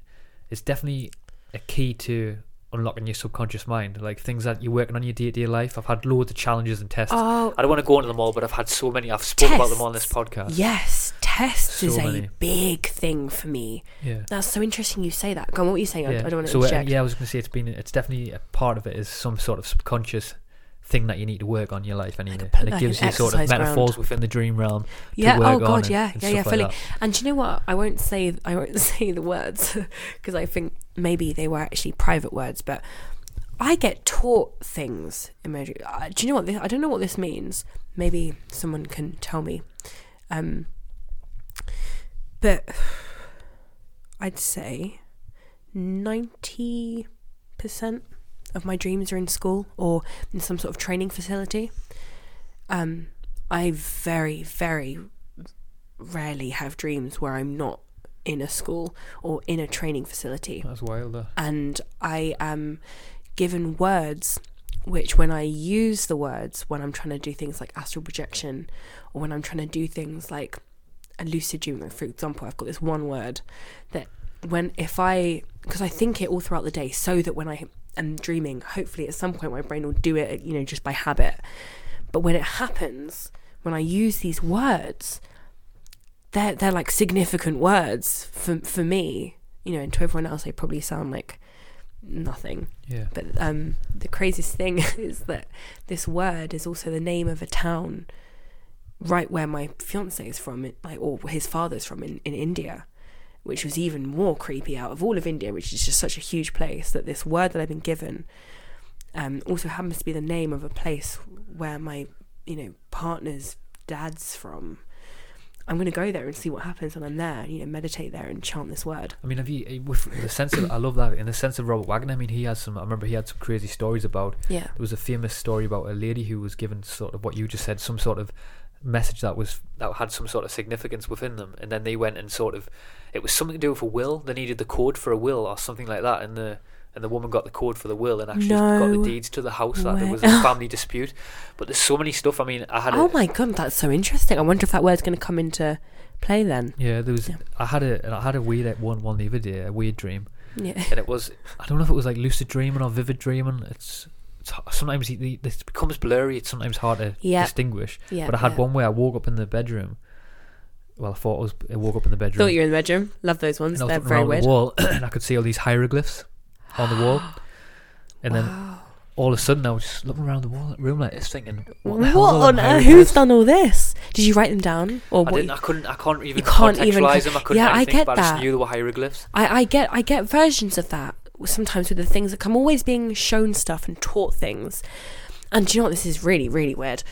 is definitely a key to unlocking your subconscious mind, like things that you're working on in your day to day life. I've had loads of challenges and tests. Oh, I don't want to go into them all, but I've had so many. I've spoken about them on this podcast. yes. Tests So is a big thing for me. Yeah. That's so interesting you say that. Go on, what were you saying? I, I don't want to so uh, interject. yeah, I was going to say it's been it's definitely a part of it is some sort of subconscious thing that you need to work on in your life anyway, put and it like gives an you sort of metaphors within the dream realm. yeah. Oh god. and- Yeah. and Yeah. Yeah. stuff like Fully. And do you know what? I won't say. I won't <laughs> say the words because I think maybe they were actually private words. But I get taught things in my. Uh, do you know what? This, I don't know what this means. Maybe someone can tell me. Um, but <sighs> I'd say 90% of my dreams are in school or in some sort of training facility. Um, I very, very rarely have dreams where I'm not in a school or in a training facility. That's wilder. And I am given words which, when I use the words, when I'm trying to do things like astral projection or when I'm trying to do things like a lucid dream, for example, I've got this one word that when if I because I think it all throughout the day so that when I am dreaming, hopefully at some point my brain will do it, you know, just by habit. But when it happens, when I use these words, they're they're like significant words for for me, you know, and to everyone else they probably sound like nothing. Yeah. But um, the craziest thing <laughs> is that this word is also the name of a town right where my fiance is from, like or his father's from in, in India, which was even more creepy out of all of India, which is just such a huge place. That this word that I've been given um, also happens to be the name of a place where my you know partner's dad's from. I'm going to go there and see what happens when I'm there. You know, meditate there and chant this word. I mean, have you eh, with the sense of I love that in the sense of Robert Waggoner. I mean, he has some. I remember he had some crazy stories about. Yeah. There was a famous story about a lady who was given sort of what you just said, some sort of message that was that had some sort of significance within them, and then they went and sort of it was something to do with a will. They needed the code for a will or something like that, and the and the woman got the code for the will and actually got the deeds to the house that there was a <laughs> family dispute. But there's so many stuff. I mean, I had. Oh a, my god, that's so interesting. I wonder if that word's going to come into play then. Yeah, there was. Yeah. I had a. I had a weird one one the other day, a weird dream. Yeah. and it was I don't know if it was like lucid dreaming or vivid dreaming. It's, sometimes it, it becomes blurry. It's sometimes hard to Yeah. distinguish. Yeah. but I had yeah. one where I woke up in the bedroom. Well, I thought I was. I woke up in the bedroom. Thought you were in the bedroom. Love those ones. They're very weird. the wall, <coughs> and I could see all these hieroglyphs on the wall. And then Wow. <gasps> all of a sudden, I was just looking around the wall, room like this, thinking, "What, What, the hell's all on earth? Who's done all this? Did you write them down, or I what? didn't. I couldn't. I can't even You can't even them. I couldn't. Yeah, I get but I just that. knew they were hieroglyphs. I, I get I get versions of that sometimes with the things that I'm always being shown stuff and taught things. And do you know what? This is really really weird.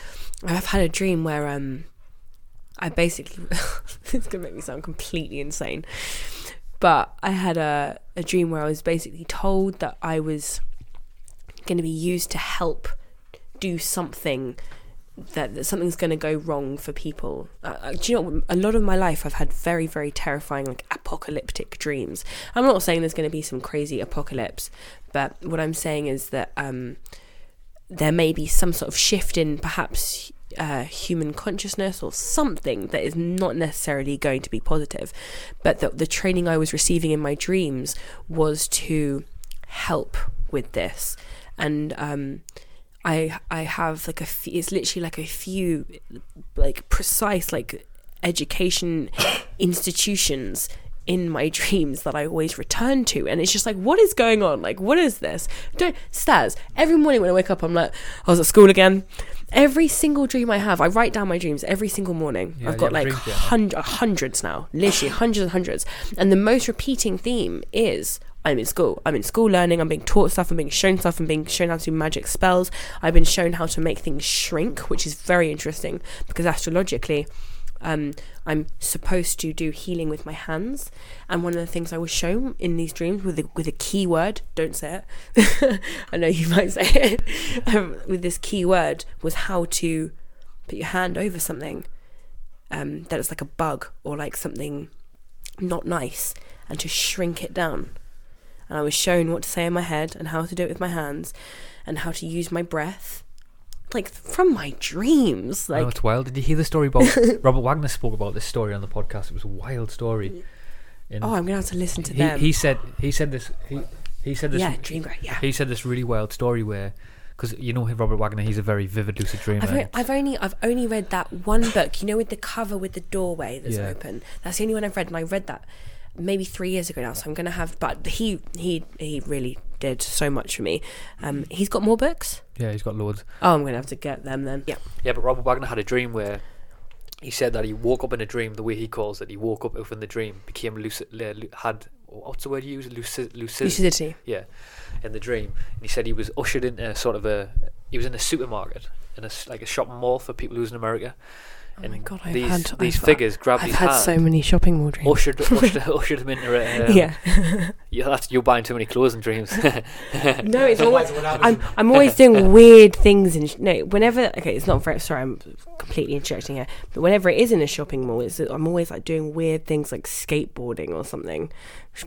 I've had a dream where um, I basically <laughs> it's gonna make me sound completely insane, but I had a a dream where I was basically told that I was going to be used to help do something that, that something's going to go wrong for people. Uh, uh, do you know, a lot of my life I've had very, very terrifying, like apocalyptic dreams. I'm not saying there's going to be some crazy apocalypse, but what I'm saying is that um, there may be some sort of shift in perhaps uh, human consciousness or something that is not necessarily going to be positive. But the, the training I was receiving in my dreams was to help with this. And um, I I have like a f- it's literally like a few like precise like education <coughs> institutions in my dreams that I always return to. And it's just like what is going on? Like what is this? Don't stairs every morning when I wake up I'm like I was at school again. Every single dream I have I write down my dreams every single morning. Yeah, I've got like hundred, hundreds now. Literally hundreds and hundreds. And the most repeating theme is I'm in school. I'm in school learning. I'm being taught stuff. I'm being shown stuff. I'm being shown how to do magic spells. I've been shown how to make things shrink, which is very interesting because astrologically, um, I'm supposed to do healing with my hands. And one of the things I was shown in these dreams with a, with a key word, don't say it. <laughs> I know you might say it. <laughs> um, with this key word was how to put your hand over something um, that is like a bug or like something not nice and to shrink it down. And I was shown what to say in my head and how to do it with my hands and how to use my breath. Like from my dreams. Oh, I know it's wild. Did you hear the story about <laughs> Robert Waggoner spoke about this story on the podcast? It was a wild story. And oh I'm gonna have to listen to he, them. he said he said this he he said this yeah, dream girl, yeah. he said this really wild story where because you know Robert Waggoner he's a very vivid lucid dreamer. I've, re- I've only I've only read that one book, you know, with the cover with the doorway that's Yeah. open. That's the only one I've read, and I read that maybe three years ago now. So I'm gonna have, but he he he really did so much for me. Um, he's got more books. yeah, he's got loads. Oh, I'm gonna have to get them then. Yeah. Yeah, but Robert Waggoner had a dream where he said that he woke up in a dream. The way he calls it, he woke up within the dream, became lucid, had what's the word you use? Lucid, lucid, Lucidity. Yeah, in the dream, and he said he was ushered into sort of a. He was in a supermarket in a like a shopping mall for people who's in America, Oh my and god, I've these had these I've, figures grabbed I've his had hand, so many shopping mall dreams. ushered, ushered, ushered him into a. Um, yeah. <laughs> <laughs> yeah, that's you're buying too many clothes and dreams. No, it's <laughs> always. I'm I'm always doing weird things in no. Whenever okay, it's not very. Sorry, I'm completely interjecting here. But whenever it is in a shopping mall, it's I'm always like doing weird things like skateboarding or something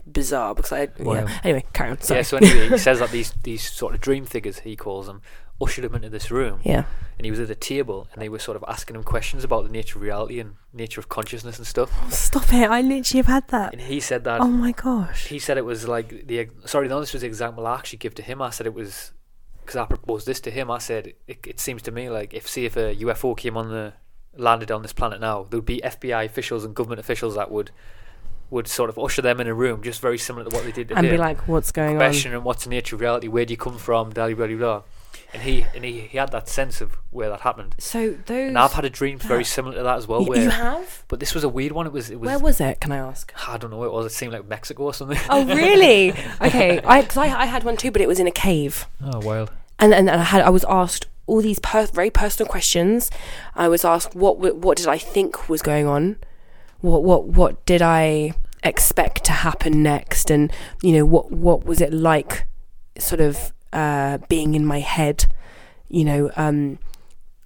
bizarre. Because I Wow. yeah. Anyway, carry on. Sorry. yeah, so anyway, he says that these these sort of dream figures he calls them ushered him into this room, yeah. and he was at a table, and they were sort of asking him questions about the nature of reality and nature of consciousness and stuff. Oh, stop it! I literally have had that. And he said that Oh my gosh. he said it was like the sorry no this was the example I actually give to him I said it was because I proposed this to him I said it, it seems to me like if see if a UFO came on the landed on this planet now there would be FBI officials and government officials that would would sort of usher them in a room just very similar to what they did And be like, what's going on? questioning what's the nature of reality where do you come from blah blah blah and he and he, he had that sense of where that happened So those. and I've had a dream very similar to that as well Y- where you have? but this was a weird one it was it was Where was it? Can I ask? I don't know it was it seemed like Mexico or something Oh really? <laughs> okay. I because I, I had one too, but it was in a cave. oh wild and and I had I was asked all these per- very personal questions. I was asked what what did I think was going on, what what what did I expect to happen next, and you know what what was it like, sort of uh, being in my head, you know. Um,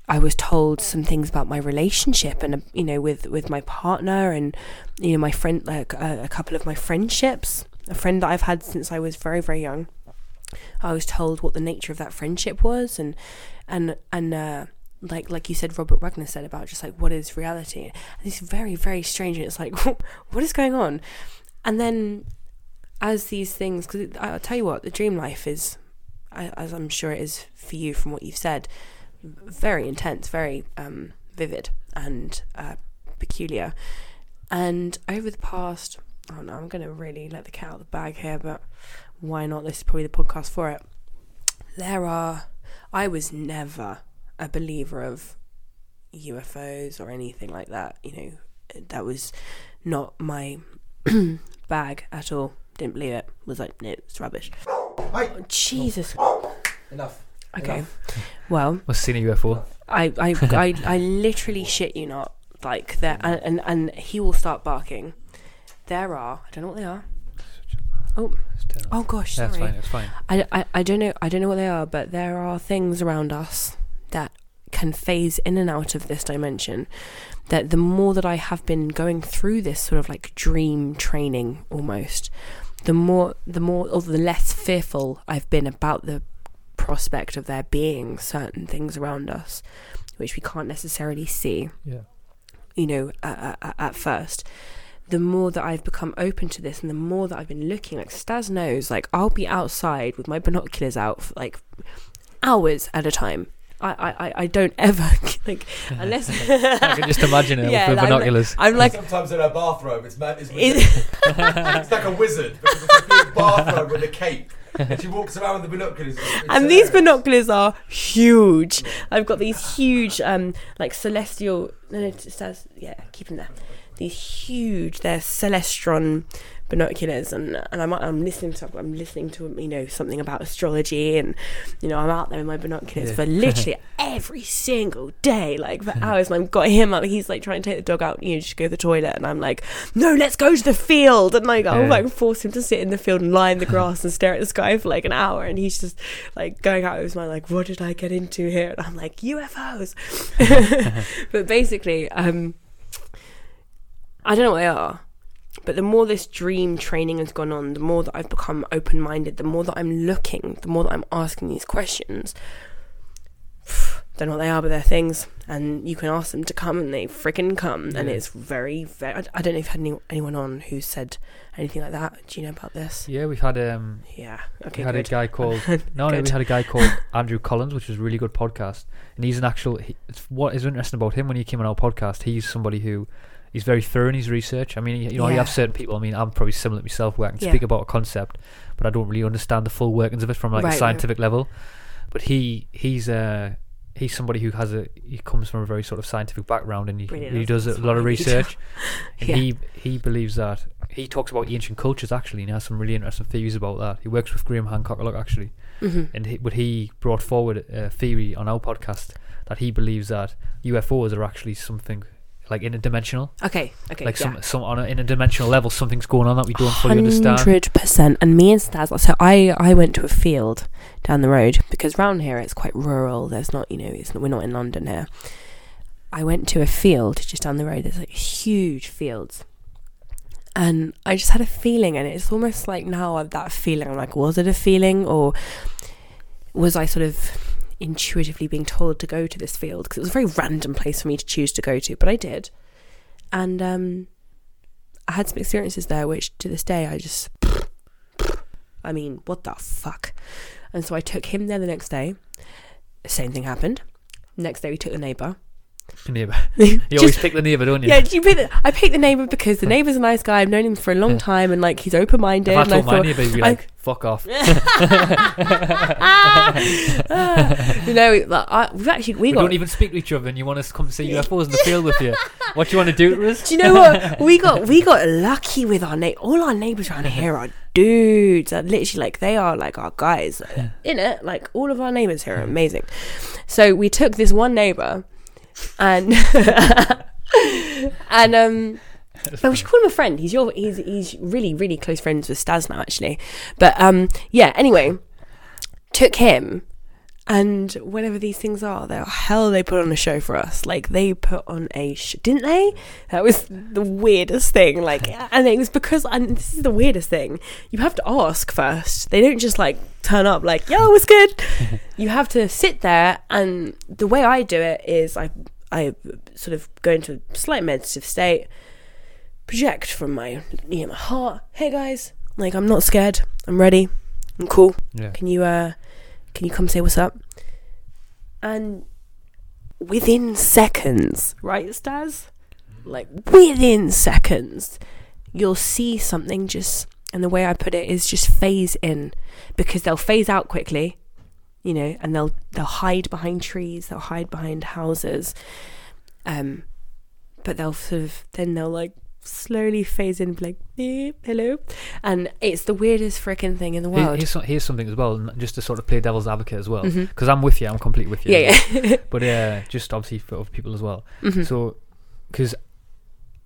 I was told some things about my relationship and uh, you know with with my partner and you know my friend like uh, a couple of my friendships a friend that I've had since I was very very young I was told what the nature of that friendship was, and and and uh, like like you said, Robert Waggoner said about just like what is reality. And it's very very strange, and it's like <laughs> what is going on, and then as these things, because I'll tell you what, the dream life is, as I'm sure it is for you from what you've said, very intense, very um, vivid, and uh, peculiar. And over the past, oh no, I'm going to really let the cat out of the bag here, but why not? This is probably the podcast for it. There are, I was never a believer of UFOs or anything like that. You know, that was not my <clears throat> bag at all. Didn't believe it. Was like, no, it's rubbish. Hey. Oh, Jesus. Enough. Okay. Enough. Well, I've seen a UFO I, I, <laughs> I, I literally shit you not. Like there, and, and and he will start barking. There are. I don't know what they are. Oh, oh gosh, sorry. That's fine. It's fine. I, I, I don't know I don't know what they are, but there are things around us that can phase in and out of this dimension. That the more that I have been going through this sort of like dream training almost, the more the more or the less fearful I've been about the prospect of there being certain things around us which we can't necessarily see Yeah. you know, at, at, at first, the more that I've become open to this and the more that I've been looking, like Stas knows, like I'll be outside with my binoculars out for like hours at a time. I, I, I- I don't ever <laughs> like <laughs> unless I can just imagine it <laughs> Yeah, with like- binoculars. I'm like sometimes in her bathrobe, it's mad. It's, Is- it's like a wizard because it's a big bathrobe with a cape, and she walks around with the binoculars. It's- it's and these binoculars are huge. I've got these huge, um, like celestial. No, no, it says yeah, keep them there. These huge, they're Celestron binoculars, and and I'm I'm listening to I'm listening to you know something about astrology, and you know I'm out there with my binoculars Yeah. for literally <laughs> every single day, like for hours. And I've got him up. He's like trying to take the dog out, you know, just go to the toilet, and I'm like, no, let's go to the field, and like I'll like force him to sit in the field and lie in the grass and stare at the sky for like an hour, and he's just like going out of his mind, like, what did I get into here? And I'm like, UFOs. <laughs> <laughs> but basically, um, I don't know what they are. But the more this dream training has gone on, the more that I've become open minded, the more that I'm looking, the more that I'm asking these questions. <sighs> Don't know what they are, but they're things, and you can ask them to come, and they freaking come, and it's very, very. I, don't know if you had any, anyone on who said anything like that. Do you know about this? Yeah, we've had um, Yeah. Okay. we had good. a guy called <laughs> no, no, we had a guy called <laughs> Andrew Collins, which was a really good podcast, and he's an actual. He, it's, what is interesting about him when he came on our podcast, he's somebody who he's very thorough in his research. I mean, you know, you have certain people. I mean, I'm probably similar to myself, where I can Yeah. speak about a concept, but I don't really understand the full workings of it from like Right, a right. scientific level. But he he's uh he's somebody who has a he comes from a very sort of scientific background and he, Brilliant, he does a lot of what I need. research. <laughs> Yeah. he he believes that he talks about ancient cultures actually and he has some really interesting theories about that. He works with Graham Hancock a lot actually, Mhm. and he, but he brought forward a theory on our podcast that he believes that UFOs are actually something like interdimensional. Okay, okay, like yeah. some some on in a interdimensional level, something's going on that we don't fully understand. Hundred percent. And me and Stas, so I I went to a field down the road because round here it's quite rural. There's not, you know, it's we're not in London here. I went to a field just down the road. There's like huge fields, and I just had a feeling, and it's almost like now I've that feeling. I'm like, was it a feeling, or was I sort of intuitively being told to go to this field? Because it was a very random place for me to choose to go to, but I did, and um. I had some experiences there which to this day I just I mean, what the fuck? And so I took him there the next day. Same thing happened. Next day we took the neighbour. Neighbour. <laughs> You always pick the neighbour, don't you? Yeah, you pick the, I picked the neighbour because the neighbour's a nice guy. I've known him for a long time and like he's open minded. If I And I told my thought, neighbour, you'd be I- like, "Fuck off." <laughs> you know, like, I, we've actually we, We got don't even speak to each other, and you want us to come see <laughs> UFOs in the field with you. What do you want to do to us? Do you know what we got? We got lucky with our na- all our neighbours around here are dudes. Are literally like they are like our guys in it. Like all of our neighbours here are amazing. So we took this one neighbour, and <laughs> and um. But we should call him a friend. He's your he's he's really really close friends with Stas now actually. But um yeah. Anyway, took him and whenever these things are, they hell they put on a show for us. Like they put on a sh- didn't they? That was the weirdest thing. Like, <laughs> and it was because and this is the weirdest thing. You have to ask first. They don't just like turn up like, "Yo, it's good." <laughs> you have to sit there, and the way I do it is I I sort of go into a slight meditative state, project from my you know my heart. Hey guys, like I'm not scared. I'm ready. I'm cool. Yeah. Can you uh can you come say what's up? And within seconds, right, Stas? Like within seconds, you'll see something just and the way I put it is just phase in because they'll phase out quickly, you know, and they'll they'll hide behind trees, they'll hide behind houses. Um but they'll sort of then they'll like slowly phase in like beep, hello and it's the weirdest freaking thing in the world Here's, here's something as well, just to sort of play devil's advocate as well, because I'm with you. I'm completely with you. yeah yeah <laughs> But uh, just obviously for other people as well. Mhm. So, because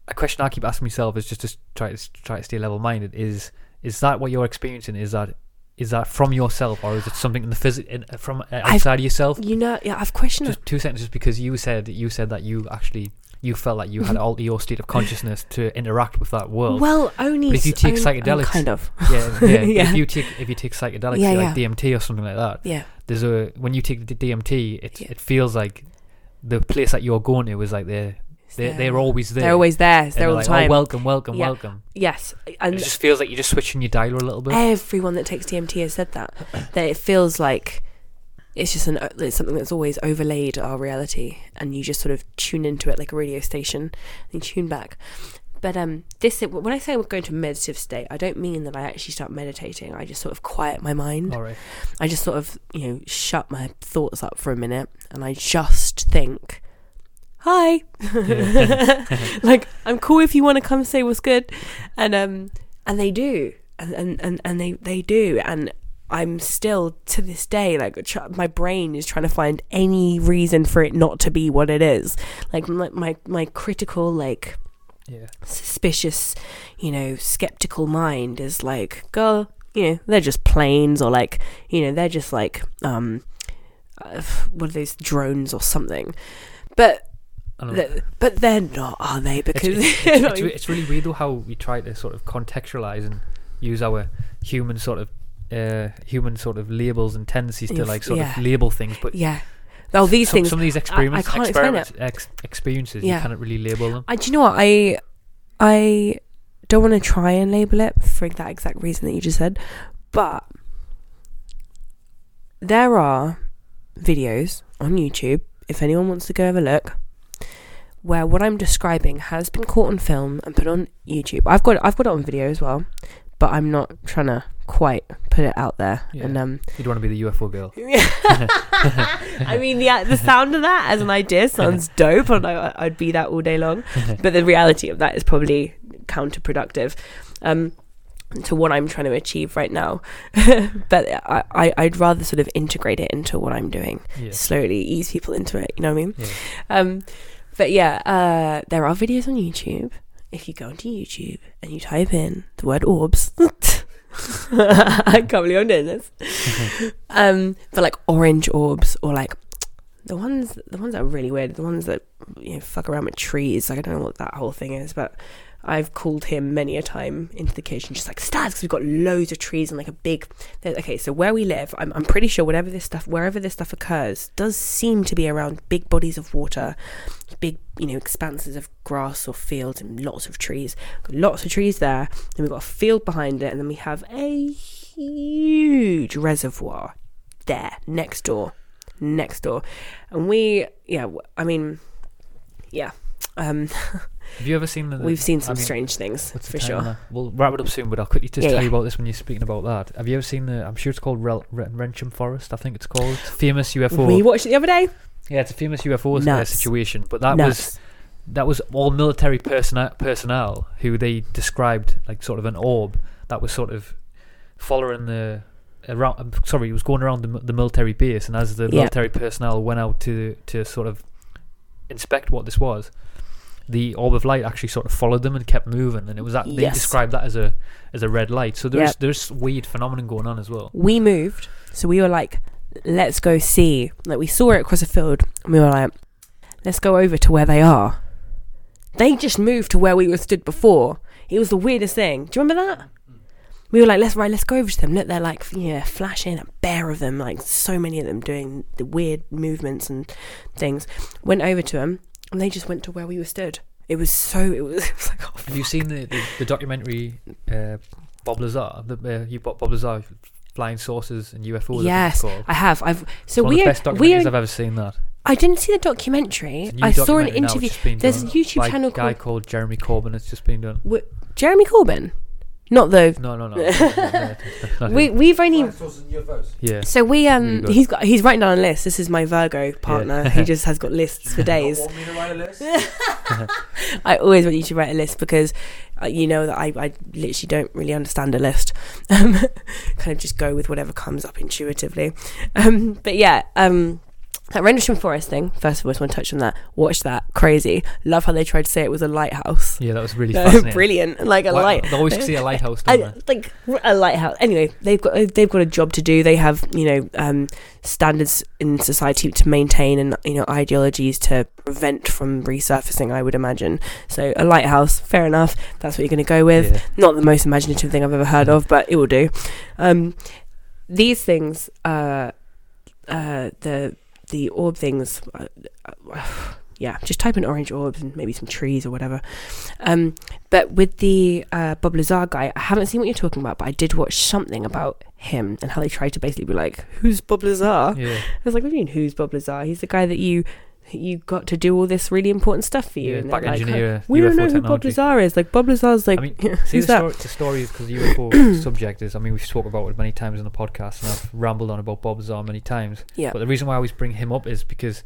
a question I keep asking myself is just to try to try to stay level minded. Is is that what you're experiencing? Is that is that from yourself, or is it something in the phys- in, from uh, outside of yourself? You know, yeah, I've questioned Just two sentences, because you said you said that you actually you felt like you had alter your state of consciousness to interact with that world. Well, only But if you take only- um, psychedelics- kind of. yeah, yeah. <laughs> Yeah. If you take if you take psychedelics, Yeah, like DMT or something like that, Yeah, there's a when you take the DMT, it it feels like the place that you're going to is like they're they're, there. they're always there. they're always there. And there all like, the time. Oh, welcome, welcome, Yeah. welcome. yes, And and it just feels like you're just switching your dialer a little bit. everyone that takes DMT has said that that it feels like it's just an it's something that's always overlaid our reality, and you just sort of tune into it like a radio station, and you tune back. But um, this when I say we're going to a meditative state, I don't mean that I actually start meditating. I just sort of quiet my mind. Right. I just sort of, you know, shut my thoughts up for a minute and I just think, hi. <laughs> <laughs> like, I'm cool if you want to come say what's good. And um and they do. And and, and, and they, they do. And I'm still to this day like tr- my brain is trying to find any reason for it not to be what it is. Like my my, my critical like Yeah. suspicious, you know, skeptical mind is like, girl, you know, they're just planes or like, you know, they're just like, um, uh, what are those drones or something? But, I don't know. th- but they're not, are they? Because it's, <laughs> it's, it's, it's really weird though how we try to sort of contextualize and use our human sort of uh, human sort of labels and tendencies to like sort yeah. of label things, but yeah. Oh, these some, things. some of these I experiments, can't explain experiments ex- experiences, Yeah. you cannot really label them. I, do you know what I I don't want to try and label it for that exact reason that you just said, but there are videos on YouTube if anyone wants to go have a look where what I'm describing has been caught on film and put on YouTube. I've got I've got it on video as well, but I'm not trying to quite put it out there. Yeah. And um, You'd want to be the UFO girl. <laughs> I mean, the the sound of that as an idea sounds <laughs> dope, and I, I'd be that all day long. <laughs> But the reality of that is probably counterproductive um, to what I'm trying to achieve right now. but I, I, I'd rather sort of integrate it into what I'm doing Yeah. slowly, ease people into it. You know what I mean? Yeah. Um, but yeah, uh, there are videos on YouTube. If you go onto YouTube and you type in the word orbs, I can't believe I'm this. um, but like orange orbs or like the ones, the ones that are really weird, the ones that you know fuck around with trees. Like I don't know what that whole thing is, but I've called him many a time into the kitchen, just like Stas, because we've got loads of trees and like a big. Okay, so where we live, I'm, I'm pretty sure whatever this stuff, wherever this stuff occurs, does seem to be around big bodies of water, big you know expanses of grass or fields and lots of trees. Got lots of trees there. Then we've got a field behind it, and then we have a huge reservoir there next door, next door, and we yeah, I mean, yeah. Um, <laughs> Have you ever seen the? We've seen I some mean, strange things for sure. We'll wrap it up soon, but I'll quickly just Yeah, tell yeah. you about this when you're speaking about that. Have you ever seen the? I'm sure it's called Rel- Re- Rendlesham Forest. I think it's called famous UFO. We watched it the other day. Yeah, it's a famous UFO uh, Nuts. situation. But that was that was all military personnel personnel who they described like sort of an orb that was sort of following the around. um, Sorry, it was going around the, the military base, and as the Yeah. military personnel went out to to sort of inspect what this was, the orb of light actually sort of followed them and kept moving, and it was that they described that as a as a red light. So there's Yep. there's weird phenomenon going on as well. we moved, so we were like, let's go see. Like we saw it across a field, and we were like, let's go over to where they are. They just moved to where we were stood before. It was the weirdest thing. Do you remember that? We were like, let's right, let's go over to them. Look, they're like, yeah, flashing a bear of them, like so many of them doing the weird movements and things. Went over to them, and they just went to where we were stood. It was so. It was, <laughs> it was like, oh, Have you seen the the, the documentary uh, Bob Lazar? The uh, you Bob Lazar flying saucers and UFOs. I think it's yes. I have. I've so It's one we of the are best we documentaries are I've ever seen. That I didn't see the documentary. It's a new I saw an interview. which has been There's a YouTube channel a guy called called Jeremy Corbell. It's just been done. Jeremy Corbyn, not though. No, no, no. no, no, no, not We him. we've only. Flying saucers and UFOs. yeah. So we um Really he's got he's writing down a list. This is my Virgo partner. <laughs> he just has got lists for days. want me to write a list? <laughs> <laughs> I always want you to write a list because uh, you know that I, I literally don't really understand a list. Um, kind of just go with whatever comes up intuitively. Um, but yeah, um, that Rendlesham Forest thing. First of all, I just want to touch on that. Watch that. Crazy. Love how they tried to say it was a lighthouse. Yeah, that was really <laughs> fascinating. Brilliant. Like a Why- light. They always see a lighthouse, <laughs> I, like a lighthouse. Anyway, they've got they've got a job to do. They have you know um, standards in society to maintain and you know ideologies to prevent from resurfacing. I would imagine. So a lighthouse, fair enough. That's what you're going to go with. Yeah. Not the most imaginative thing I've ever heard of, but it will do. Um, these things, uh, uh, the the orb things. Uh, uh, yeah, just type in orange orbs and maybe some trees or whatever. Um, but with the uh, Bob Lazar guy, I haven't seen what you're talking about, but I did watch something about him and how they tried to basically be like, "Who's Bob Lazar?" Yeah. I was like, "What do you mean, who's Bob Lazar? He's the guy that you you got to do all this really important stuff for you." Yeah, And back like, engineer <laughs> we don't UFO know who Bob. Lazar is. Like Bob Lazar's like, I mean, <laughs> See the, that? story, the story because UFO <clears throat> subject is. I mean, we've spoke about it many times on the podcast, and I've rambled on about Bob Lazar many times. Yeah. But the reason why I always bring him up is because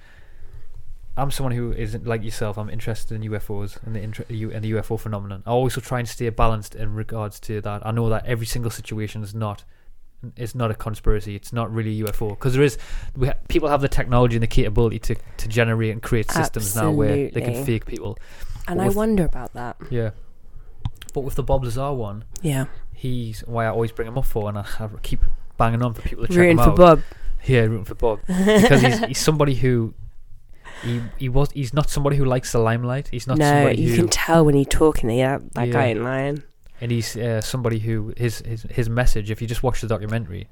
I'm someone who isn't like yourself. I'm interested in UFOs and the and the UFO phenomenon. I also try and stay balanced in regards to that. I know that every single situation is not. It's not a conspiracy. It's not really UFO because there is. We ha- people have the technology and the capability to, to generate and create systems now where they can fake people. and but I with- wonder about that. Yeah. But with the Bob Lazar one, Yeah, he's why I always bring him up for, and I, I keep banging on for people to check rooting him for. Bob. Yeah, rooting for Bob because he's, he's somebody who he he was he's not somebody who likes the limelight. He's not no, somebody you who can tell when he's talking. Yeah, that Yeah. guy ain't lying. And he's uh, somebody who his his his message. If you just watch the documentary,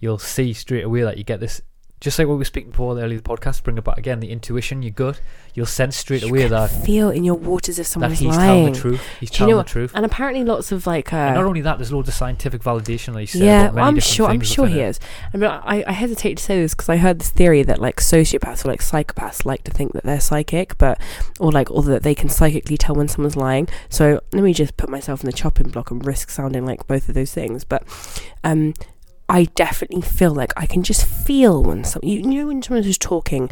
you'll see straight away that you get this. Just like what we were speaking before earlier, in the podcast, bring it back again. The intuition, your gut, you'll sense straight You away can that feel in your waters if that someone's he's lying. telling the truth. He's Do you telling know the truth. And apparently, lots of like. Uh, And not only that, there's loads of scientific validation that he said. yeah, well, I'm sure. I'm sure he it. is. I mean, I, I hesitate to say this because I heard this theory that like sociopaths or like psychopaths like to think that they're psychic, but or like or that they can psychically tell when someone's lying. So let me just put myself in the chopping block and risk sounding like both of those things. But um, I definitely feel like I can just feel when some you, know when someone's just talking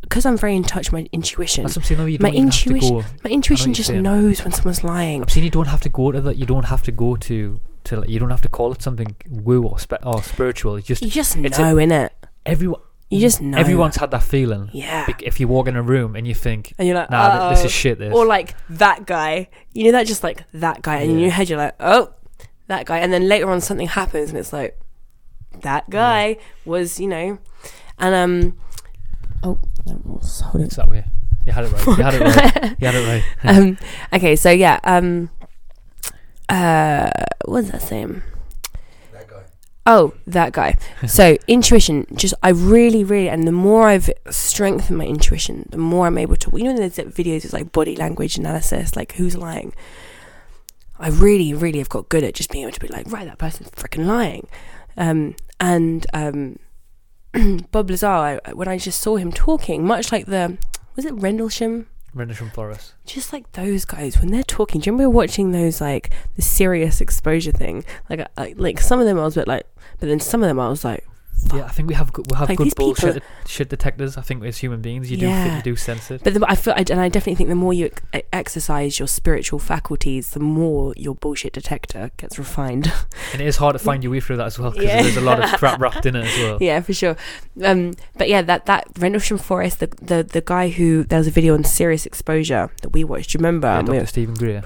because I'm very in touch with my intuition. That's what I'm saying. though, you My don't even have to intuition- go. My intuition just saying. knows when someone's lying. I'm saying you don't have to go to that. You don't have to go to to. like, You don't have to call it something woo or spe- or spiritual. It's just You just It's know, innit? everyone. You just know. Everyone's had that feeling. Yeah. If you walk in a room and you think, And you're like, nah, th- this "Oh." is shit. This. Or like that guy. You know that just like that guy, and in your head you're like, oh, that guy. And then later on something happens, and it's like, that guy was, you know, and um, oh, that was- hold it. it's that way. You had it right. You had it right. <laughs> You had it right. <laughs> um, okay, so yeah, um, uh, what's that saying? That guy. Oh, that guy. <laughs> so intuition, just I really, really, and the more I've strengthened my intuition, the more I'm able to. You know, there's that videos with like body language analysis, like who's lying. I really, really have got good at just being able to be like, right, that person's freaking lying. Um, and um, <clears throat> Bob Lazar, I, when I just saw him talking, much like the was it Rendlesham Rendlesham Forest. just like those guys when they're talking. Do you remember watching those like the serious exposure thing? Like, I, like some of them I was a bit like, but then some of them I was like, Yeah, I think we have good, we have Like, good people- bullshit shit detectors. I think as human beings, you do Yeah. you do sense it. but the, I feel, and I definitely think the more you exercise your spiritual faculties, the more your bullshit detector gets refined. And it is hard to <laughs> find your way through that as well because Yeah. there's a lot of crap <laughs> wrapped in it as well. yeah, for sure. Um, but yeah, that that Rendlesham Forest, the, the the guy who there was a video on serious exposure that we watched. Do you remember? Yeah, we- Dr. Steven Greer.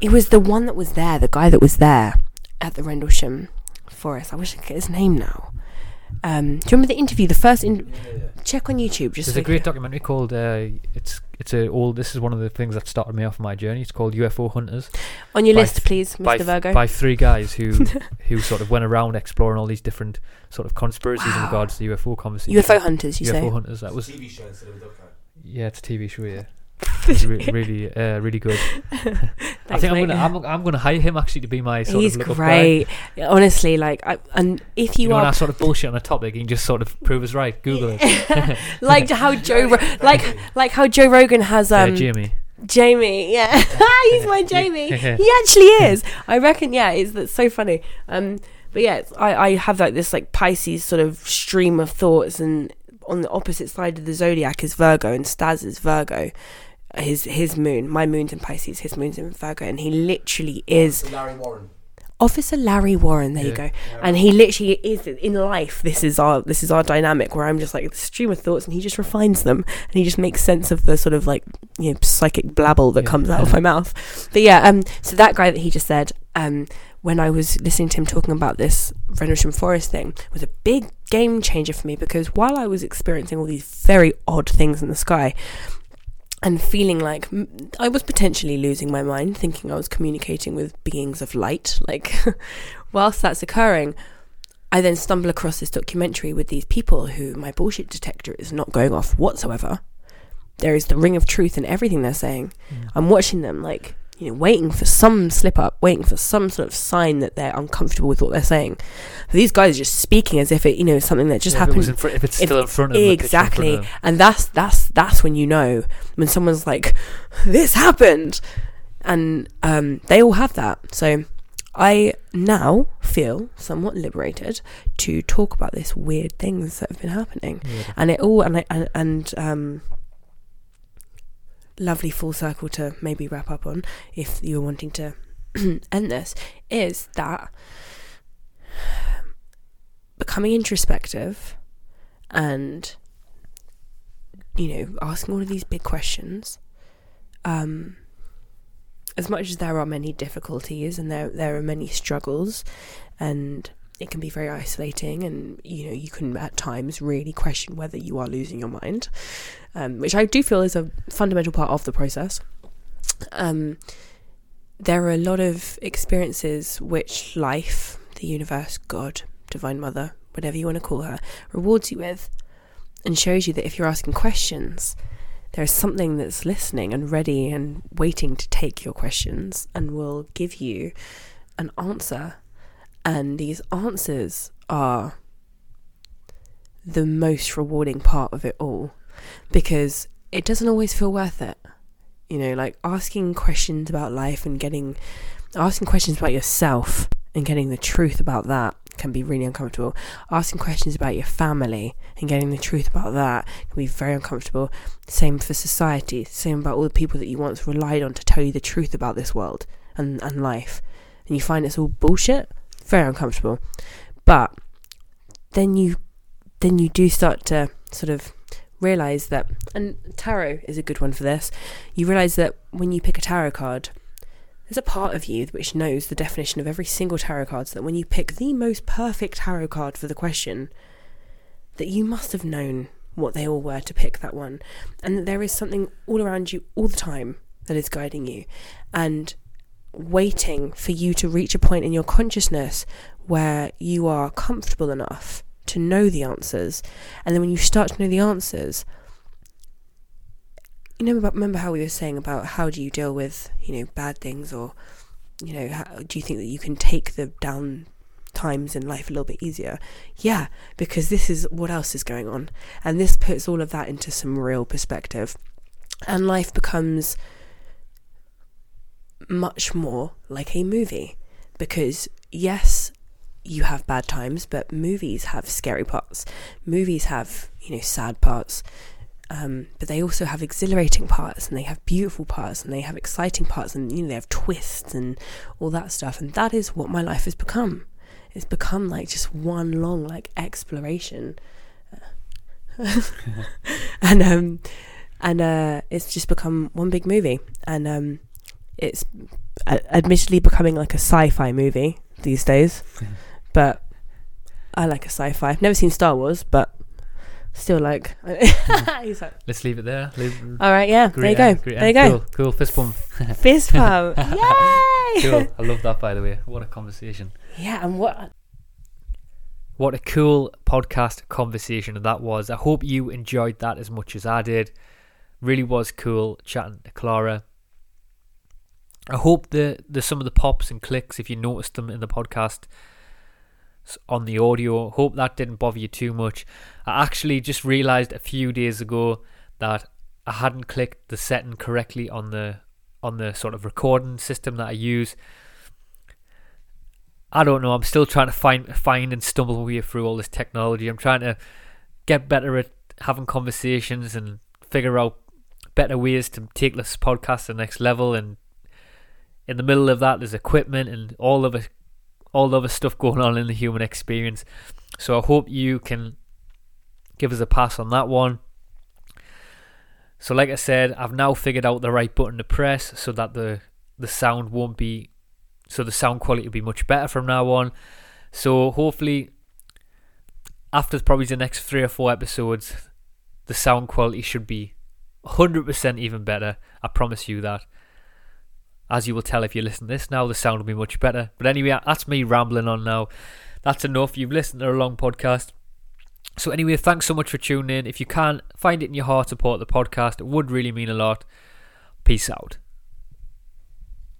It was the one that was there, the guy that was there at the Rendlesham Forest. I wish I could get his name now. Um, do you remember the interview? The first in- check on YouTube. Just There's so a great you- documentary called uh, it's it's a old. This is one of the things that started me off my journey. It's called UFO Hunters on your list, th- please, by Mr. th- Virgo. by three guys who <laughs> who sort of went around exploring all these different sort of conspiracies in regards to UFO conversations. UFO hunters, you UFO say? UFO Hunters. That was TV show instead of a doco. yeah, it's a TV show. Yeah, it's re- <laughs> really uh, really good. <laughs> I think I'm mate. gonna I'm, I'm gonna hire him actually to be my sort He's of guy. great. Honestly, like, I, and if you, You know, when I sort of bullshit on a topic, you can just sort of prove us right. Google it. <laughs> like how Joe, Ro- like like how Joe Rogan has Yeah, um Jamie. Jamie, yeah, he's my Jamie. he actually is. I reckon. Yeah, it's that's so funny. Um, but yeah, I I have like this like Pisces sort of stream of thoughts, and on the opposite side of the zodiac is Virgo, and Stas is Virgo. His his moon, my moon's in Pisces, his moon's in Virgo, and he literally is Larry Warren. Officer Larry Warren. There you Yeah. go. And he literally is in life. This is our this is our dynamic where I'm just like the stream of thoughts, and he just refines them, and he just makes sense of the sort of like you know psychic blabble that Yeah. comes out of my mouth. But yeah, um, so that guy that he just said, um, when I was listening to him talking about this Rendlesham Forest thing, was a big game changer for me because while I was experiencing all these very odd things in the sky, and feeling like mm, I was potentially losing my mind, thinking I was communicating with beings of light. <laughs> Like, whilst that's occurring, I then stumble across this documentary with these people who my bullshit detector is not going off whatsoever. There is the ring of truth in everything they're saying. I'm watching them, like, you know, waiting for some slip up, waiting for some sort of sign that they're uncomfortable with what they're saying. But these guys are just speaking as if it, you know, something that just Yeah, if, it happened fr- if it's if- still in front of them, the picture in front of exactly them. and that's that's that's when you know when someone's like this happened and um, they all have that so i now feel somewhat liberated to talk about these weird things that have been happening Yeah. and it all and I, and, and um lovely full circle to maybe wrap up on if you're wanting to <clears throat> end this is that becoming introspective and you know asking all of these big questions um as much as there are many difficulties and there there are many struggles and it can be very isolating and you know you can at times really question whether you are losing your mind um, which i do feel is a fundamental part of the process. Um, there are a lot of experiences which life the universe god divine mother whatever you want to call her rewards you with and shows you that if you're asking questions there's something that's listening and ready and waiting to take your questions and will give you an answer and these answers are the most rewarding part of it all because it doesn't always feel worth it. You know, like asking questions about life and getting asking questions about yourself and getting the truth about that can be really uncomfortable. Asking questions about your family and getting the truth about that can be very uncomfortable. Same for society, same about all the people that you once relied on to tell you the truth about this world and, and life. And you find it's all bullshit, very uncomfortable. But then you then you do start to sort of realize that, and tarot is a good one for this. You realize that when you pick a tarot card, there's a part of you which knows the definition of every single tarot card, so that when you pick the most perfect tarot card for the question, that you must have known what they all were to pick that one, and that there is something all around you all the time that is guiding you, and waiting for you to reach a point in your consciousness where you are comfortable enough to know the answers. And then when you start to know the answers, you know, remember how we were saying about how do you deal with, you know, bad things or, you know, how, do you think that you can take the down times in life a little bit easier? Yeah, because this is what else is going on. And this puts all of that into some real perspective. And life becomes much more like a movie. Because yes you have bad times but movies have scary parts. Movies have you know sad parts. Um, but they also have exhilarating parts and they have beautiful parts and they have exciting parts and you know they have twists and all that stuff. And that is what my life has become. It's become like just one long like exploration. <laughs> <laughs> And um and uh it's just become one big movie. And um it's uh, admittedly becoming like a sci-fi movie these days, <laughs> but I like a sci-fi. I've never seen Star Wars, but still like. <laughs> he's like, Let's leave it there. Leave, all right, yeah, there you go, there you go. Cool, cool. Fist bump. <laughs> Fist pump, yay! cool. I love that, by the way. What a conversation. Yeah, and what? What a cool podcast conversation that was. I hope you enjoyed that as much as I did. Really was cool chatting to Clara. I hope the the some of the pops and clicks, if you noticed them in the podcast on the audio, hope that didn't bother you too much. I actually just realized a few days ago that I hadn't clicked the setting correctly on the on the sort of recording system that I use. I don't know. I'm still trying to find find and stumble my way through all this technology. I'm trying to get better at having conversations and figure out better ways to take this podcast to the next level and in the middle of that there's equipment and all of all the other stuff going on in the human experience. So i hope you can give us a pass on that one. So like i said i've now figured out the right button to press so that the the sound won't be so the sound quality will be much better from now on. So hopefully after probably the next three or four episodes the sound quality should be 100% even better. I promise you that as you will tell if you listen to this now, the sound will be much better. But anyway, that's me rambling on now. That's enough. You've listened to a long podcast. So anyway, thanks so much for tuning in. If you can, find it in your heart to support the podcast. It would really mean a lot. Peace out.